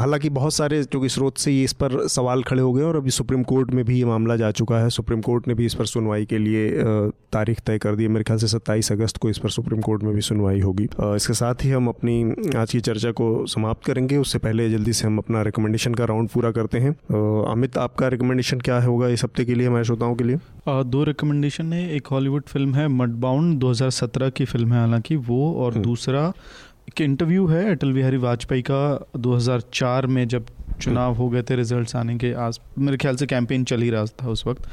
Speaker 1: हालाँकि बहुत सारे जो कि स्रोत से ये इस पर सवाल खड़े हो गए और अभी सुप्रीम कोर्ट में भी ये मामला जा चुका है। सुप्रीम कोर्ट ने भी इस पर सुनवाई के लिए तारीख तय कर दी। है मेरे ख्याल से सत्ताईस अगस्त को इस पर सुप्रीम कोर्ट में भी सुनवाई होगी। इसके साथ ही हम अपनी आज की चर्चा को समाप्त करेंगे। उससे पहले जल्दी से हम अपना रिकमेंडेशन का राउंड पूरा करते हैं। अमित आपका रिकमेंडेशन क्या होगा इस हफ़्ते के लिए हमारे श्रोताओं के लिए?
Speaker 4: दो रिकमेंडेशन है। एक हॉलीवुड फ़िल्म है मडबाउंड 2017 की फ़िल्म है हालाँकि वो और हम्म। दूसरा एक इंटरव्यू है अटल बिहारी वाजपेयी का 2004 में जब चुनाव हो गए थे रिजल्ट्स आने के आस मेरे ख्याल से कैंपेन चल ही रहा था उस वक्त।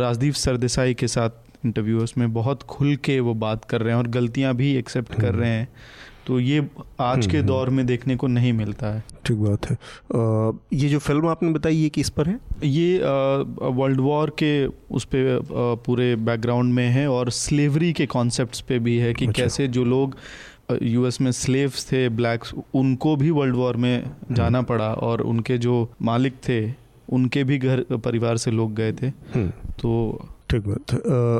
Speaker 4: राजदीप सरदेसाई के साथ इंटरव्यू उसमें बहुत खुल के वो बात कर रहे हैं और गलतियाँ भी एक्सेप्ट कर हम्म। रहे हैं। तो ये आज के हम्म, दौर में देखने को नहीं मिलता है।
Speaker 1: ठीक बात है। आ, ये जो फ़िल्म आपने बताई ये किस पर है?
Speaker 4: ये वर्ल्ड वॉर के उस पर पूरे बैकग्राउंड में है और स्लेवरी के कॉन्सेप्ट्स पे भी है कि अच्छा। कैसे जो लोग यूएस में स्लेव्स थे ब्लैक्स उनको भी वर्ल्ड वॉर में जाना हम्म। पड़ा और उनके जो मालिक थे उनके भी घर परिवार से लोग गए थे। हम्म। तो
Speaker 1: ठीक बात।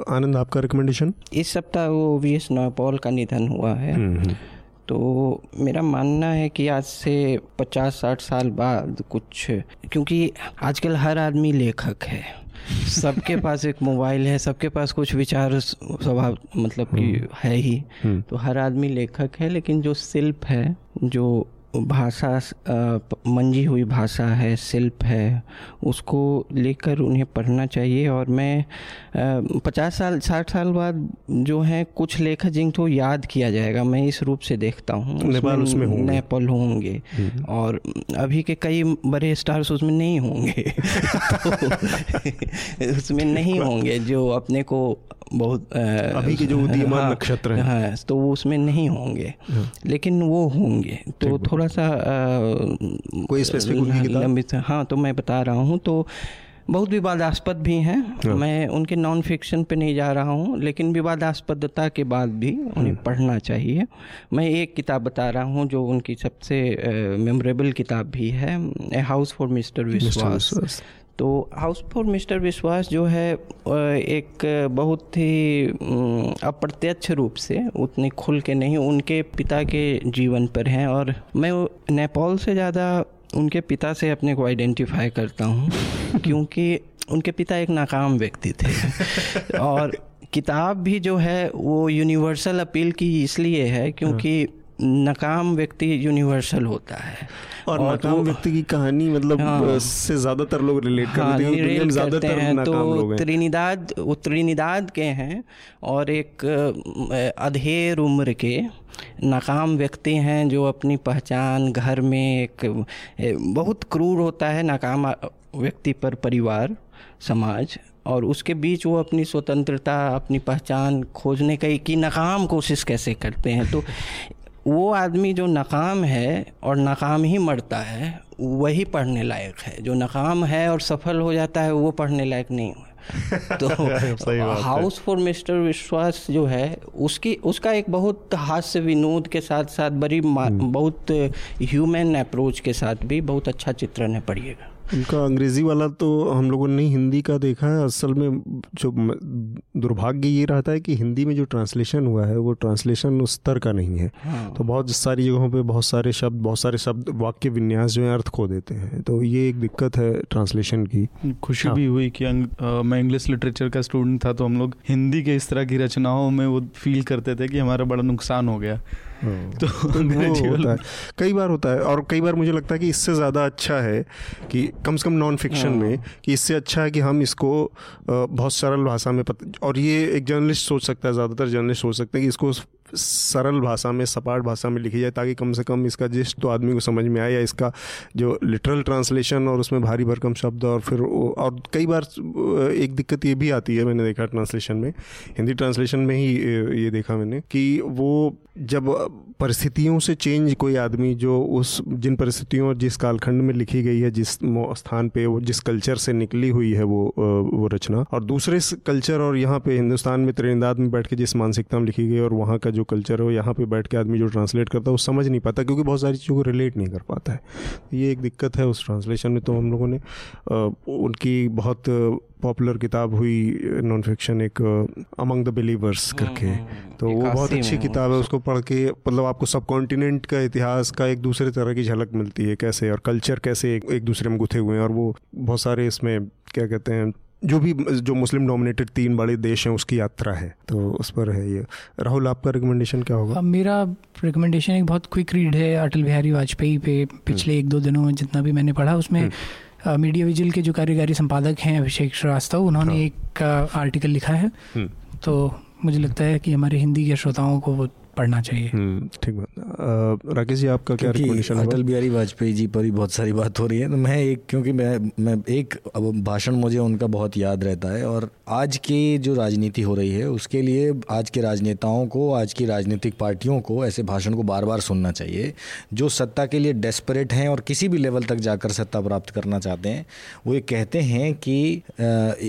Speaker 1: आनंद आपका रिकमेंडेशन
Speaker 3: इस सप्ताह वो वी एस नौपॉल का निधन हुआ है। हम्म, तो मेरा मानना है कि आज से पचास साठ साल बाद कुछ क्योंकि आजकल हर आदमी लेखक है। सबके पास एक मोबाइल है सबके पास कुछ विचार स्वभाव मतलब कि हम्म। है ही हम्म। तो हर आदमी लेखक है लेकिन जो शिल्प है जो भाषा मंजी हुई भाषा है शिल्प है उसको लेकर उन्हें पढ़ना चाहिए। और मैं पचास साल साठ साल बाद जो है कुछ लेखक जिनको याद किया जाएगा मैं इस रूप से देखता हूँ।
Speaker 1: नेपाल उसमें होंगे।
Speaker 3: नेपाल होंगे। हम्म। और अभी के कई बड़े स्टार्स उसमें नहीं होंगे। तो उसमें नहीं होंगे जो अपने को बहुत
Speaker 1: अभी के जो उदीयमान हाँ, नक्षत्र हैं।
Speaker 3: हाँ, तो वो उसमें नहीं होंगे। हाँ। लेकिन वो होंगे। तो थोड़ा सा आ,
Speaker 1: कोई स्पेसिफिक
Speaker 3: लंबित हाँ। तो मैं बता रहा हूँ तो बहुत विवादास्पद भी हैं। हाँ। मैं उनके नॉन फिक्शन पे नहीं जा रहा हूँ लेकिन विवादास्पदता के बाद भी उन्हें हाँ। पढ़ना चाहिए। मैं एक किताब बता रहा हूँ जो उनकी सबसे मेमोरेबल किताब भी है ए हाउस फॉर मिस्टर विश्वास तो हाउस फॉर मिस्टर विश्वास जो है एक बहुत ही अप्रत्यक्ष रूप से उतनी खुल के नहीं उनके पिता के जीवन पर हैं और मैं नेपाल से ज़्यादा उनके पिता से अपने को आइडेंटिफाई करता हूँ क्योंकि उनके पिता एक नाकाम व्यक्ति थे। और किताब भी जो है वो यूनिवर्सल अपील की इसलिए है क्योंकि नाकाम व्यक्ति यूनिवर्सल होता है।
Speaker 1: और, और नाकाम तो, व्यक्ति की कहानी मतलब हाँ, से ज़्यादातर लोग रिलेट हाँ, करते हैं ज़्यादातर हैं।
Speaker 3: तो त्रिनिदाद वो त्रिनिदाद के हैं और एक अधेर उम्र के नाकाम व्यक्ति हैं जो अपनी पहचान घर में एक बहुत क्रूर होता है नाकाम व्यक्ति पर परिवार समाज और उसके बीच वो अपनी स्वतंत्रता अपनी पहचान खोजने का की नाकाम कोशिश कैसे करते हैं? तो वो आदमी जो नाकाम है और नाकाम ही मरता है वही पढ़ने लायक है। जो नाकाम है और सफल हो जाता है वो पढ़ने लायक नहीं हुआ। तो हाउस फॉर मिस्टर विश्वास जो है उसकी उसका एक बहुत हास्य विनोद के साथ साथ बड़ी हम्म। बहुत ह्यूमन अप्रोच के साथ भी बहुत अच्छा चित्रण है पढ़िएगा।
Speaker 1: उनका अंग्रेज़ी वाला तो हम लोगों ने हिंदी का देखा है असल में जो दुर्भाग्य ये रहता है कि हिंदी में जो ट्रांसलेशन हुआ है वो ट्रांसलेशन उस स्तर का नहीं है हाँ। तो बहुत सारी जगहों पे बहुत सारे शब्द बहुत सारे शब्द वाक्य विन्यास जो है अर्थ खो देते हैं तो ये एक दिक्कत है ट्रांसलेशन की
Speaker 4: खुशी हाँ। भी हुई कि अंग, आ, मैं इंग्लिश लिटरेचर का स्टूडेंट था तो हम लोग हिंदी के इस तरह की रचनाओं में वो फील करते थे कि हमारा बड़ा नुकसान हो गया।
Speaker 1: तो, तो होता है कई बार होता है और कई बार मुझे लगता है कि इससे ज़्यादा अच्छा है कि कम से कम नॉन फिक्शन हाँ। में कि इससे अच्छा है कि हम इसको बहुत सरल भाषा में पत, और ये एक जर्नलिस्ट सोच सकता है ज़्यादातर जर्नलिस्ट सोच सकते हैं कि इसको सरल भाषा में, सपाट भाषा में लिखी जाए ताकि कम से कम इसका जिस्ट तो आदमी को समझ में आए या इसका जो लिटरल ट्रांसलेशन और उसमें भारी भरकम शब्द और फिर और कई बार एक दिक्कत ये भी आती है, मैंने देखा ट्रांसलेशन में, हिंदी ट्रांसलेशन में ही ये देखा मैंने कि वो जब परिस्थितियों से चेंज कोई आदमी जो उस, जिन परिस्थितियों और जिस कालखंड में लिखी गई है, जिस स्थान पे वो, जिस कल्चर से निकली हुई है वो वो रचना। और दूसरे कल्चर और यहाँ पे हिंदुस्तान में त्रिंदाद में बैठ के जिस मानसिकता में लिखी गई और वहाँ का जो कल्चर है यहाँ पे बैठ के आदमी जो ट्रांसलेट करता है, वो समझ नहीं पाता, क्योंकि बहुत सारी चीज़ों को रिलेट नहीं कर पाता है। ये एक दिक्कत है उस ट्रांसलेशन में तो हम लोगों ने उनकी बहुत पॉपुलर किताब हुई नॉन फिक्शन एक अमंग द बिलीवर्स करके। हम्म, हम्म, तो वो बहुत अच्छी किताब है उसको पढ़ के मतलब आपको सब कॉन्टिनेंट का इतिहास का एक दूसरे तरह की झलक मिलती है कैसे और कल्चर कैसे एक, एक दूसरे में गुथे हुए हैं। और वो बहुत सारे इसमें क्या कहते हैं जो भी जो मुस्लिम डोमिनेटेड तीन बड़े देश हैं उसकी यात्रा है। तो उस पर है ये। राहुल आपका रिकमेंडेशन क्या होगा?
Speaker 5: मेरा रिकमेंडेशन एक बहुत क्विक रीड है अटल बिहारी वाजपेयी पे पिछले हम्म। एक दो दिनों में जितना भी मैंने पढ़ा उसमें मीडिया विजिल के जो कार्यकारी संपादक हैं अभिषेक श्रीवास्तव उन्होंने हाँ। एक आर्टिकल लिखा है हम्म। तो मुझे लगता है कि हमारे हिंदी के श्रोताओं को वो पढ़ना चाहिए।
Speaker 1: हम्म, ठीक बात। राकेश जी आपका क्या रिकमेंडेशन
Speaker 2: अटल बिहारी वाजपेयी जी पर भी बहुत सारी बात हो रही है। तो मैं एक क्योंकि मैं मैं एक भाषण मुझे उनका बहुत याद रहता है और आज की जो राजनीति हो रही है उसके लिए आज के राजनेताओं को आज की राजनीतिक पार्टियों को ऐसे भाषण को बार बार सुनना चाहिए जो सत्ता के लिए डेस्परेट हैं और किसी भी लेवल तक जाकर सत्ता प्राप्त करना चाहते हैं वो ये कहते हैं कि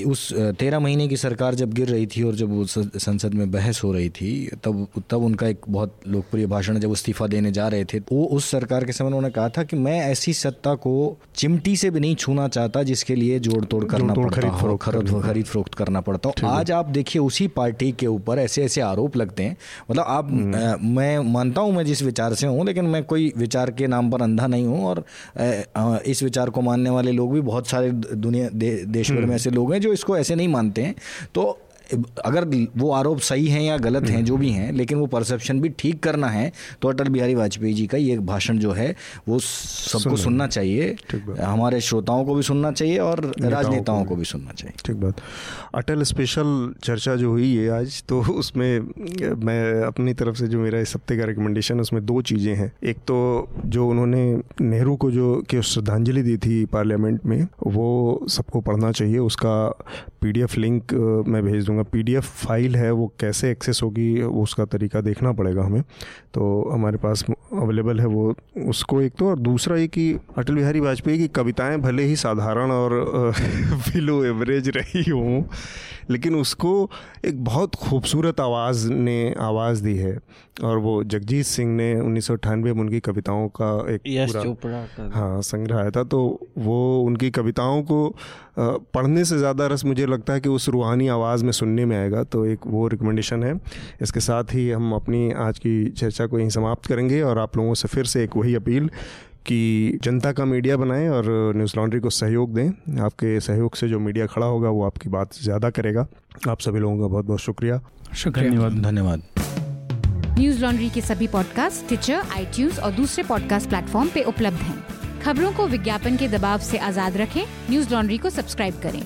Speaker 2: उस तेरह महीने की सरकार जब गिर रही थी और जब वो संसद में बहस हो रही थी तब तब उनका एक एक बहुत लोकप्रिय भाषण जब इस्तीफा देने जा रहे थे वो उस सरकार के समय उन्होंने कहा था कि मैं ऐसी सत्ता को चिमटी से भी नहीं छूना चाहता जिसके लिए जोड़ तोड़ करना पड़ता खरीद खरीद फरोख्त करना पड़ता हो। आज आप देखिए उसी पार्टी के ऊपर ऐसे ऐसे आरोप लगते हैं। मतलब आप हम्म। मैं मानता हूँ मैं जिस विचार से हूँ लेकिन मैं कोई विचार के नाम पर अंधा नहीं हूँ और इस विचार को मानने वाले लोग भी बहुत सारे दुनिया देश भर में हम्म। ऐसे लोग हैं जो इसको ऐसे नहीं मानते हैं। तो अगर वो आरोप सही हैं या गलत हैं जो भी हैं लेकिन वो परसेप्शन भी ठीक करना है तो अटल बिहारी वाजपेयी जी का ये भाषण जो है वो सबको सुनना चाहिए। हमारे श्रोताओं को भी सुनना चाहिए और राजनेताओं को भी। सुनना चाहिए।
Speaker 1: ठीक बात। अटल स्पेशल चर्चा जो हुई है आज तो उसमें मैं अपनी तरफ़ से जो मेरा इस हफ़्ते का रिकमेंडेशन उसमें दो चीज़ें हैं। एक तो जो उन्होंने नेहरू को जो कि श्रद्धांजलि दी थी पार्लियामेंट में वो सबको पढ़ना चाहिए उसका पीडीएफ लिंक मैं भेज दूँगा। पीडीएफ फ़ाइल है, वो कैसे एक्सेस होगी उसका तरीका देखना पड़ेगा हमें। तो हमारे पास अवेलेबल है वो। उसको एक तो और दूसरा ये कि अटल बिहारी वाजपेयी की कविताएँ भले ही साधारण और बिलो एवरेज रही हों लेकिन उसको एक बहुत खूबसूरत आवाज़ ने आवाज़ दी है। और वो जगजीत सिंह ने उन्नीस में उनकी कविताओं का एक
Speaker 3: पूरा
Speaker 1: हाँ संग्रह आया था। तो वो उनकी कविताओं को पढ़ने से ज़्यादा रस मुझे लगता है कि उस रूहानी आवाज़ में सुनने में आएगा। तो एक वो रिकमेंडेशन है। इसके साथ ही हम अपनी आज की चर्चा को यहीं समाप्त करेंगे और आप लोगों से फिर से एक वही अपील कि जनता का मीडिया बनाएँ और न्यूज़ लॉन्ड्री को सहयोग दें। आपके सहयोग से जो मीडिया खड़ा होगा वो आपकी बात ज़्यादा करेगा। आप सभी लोगों का बहुत बहुत शुक्रिया।
Speaker 2: शुक्रिया। धन्यवाद। धन्यवाद।
Speaker 6: न्यूज़ लॉन्ड्री के सभी पॉडकास्ट ट्विटर आई और दूसरे पॉडकास्ट प्लेटफॉर्म पे उपलब्ध हैं। खबरों को विज्ञापन के दबाव से आज़ाद रखें। न्यूज़ लॉन्ड्री को सब्सक्राइब करें।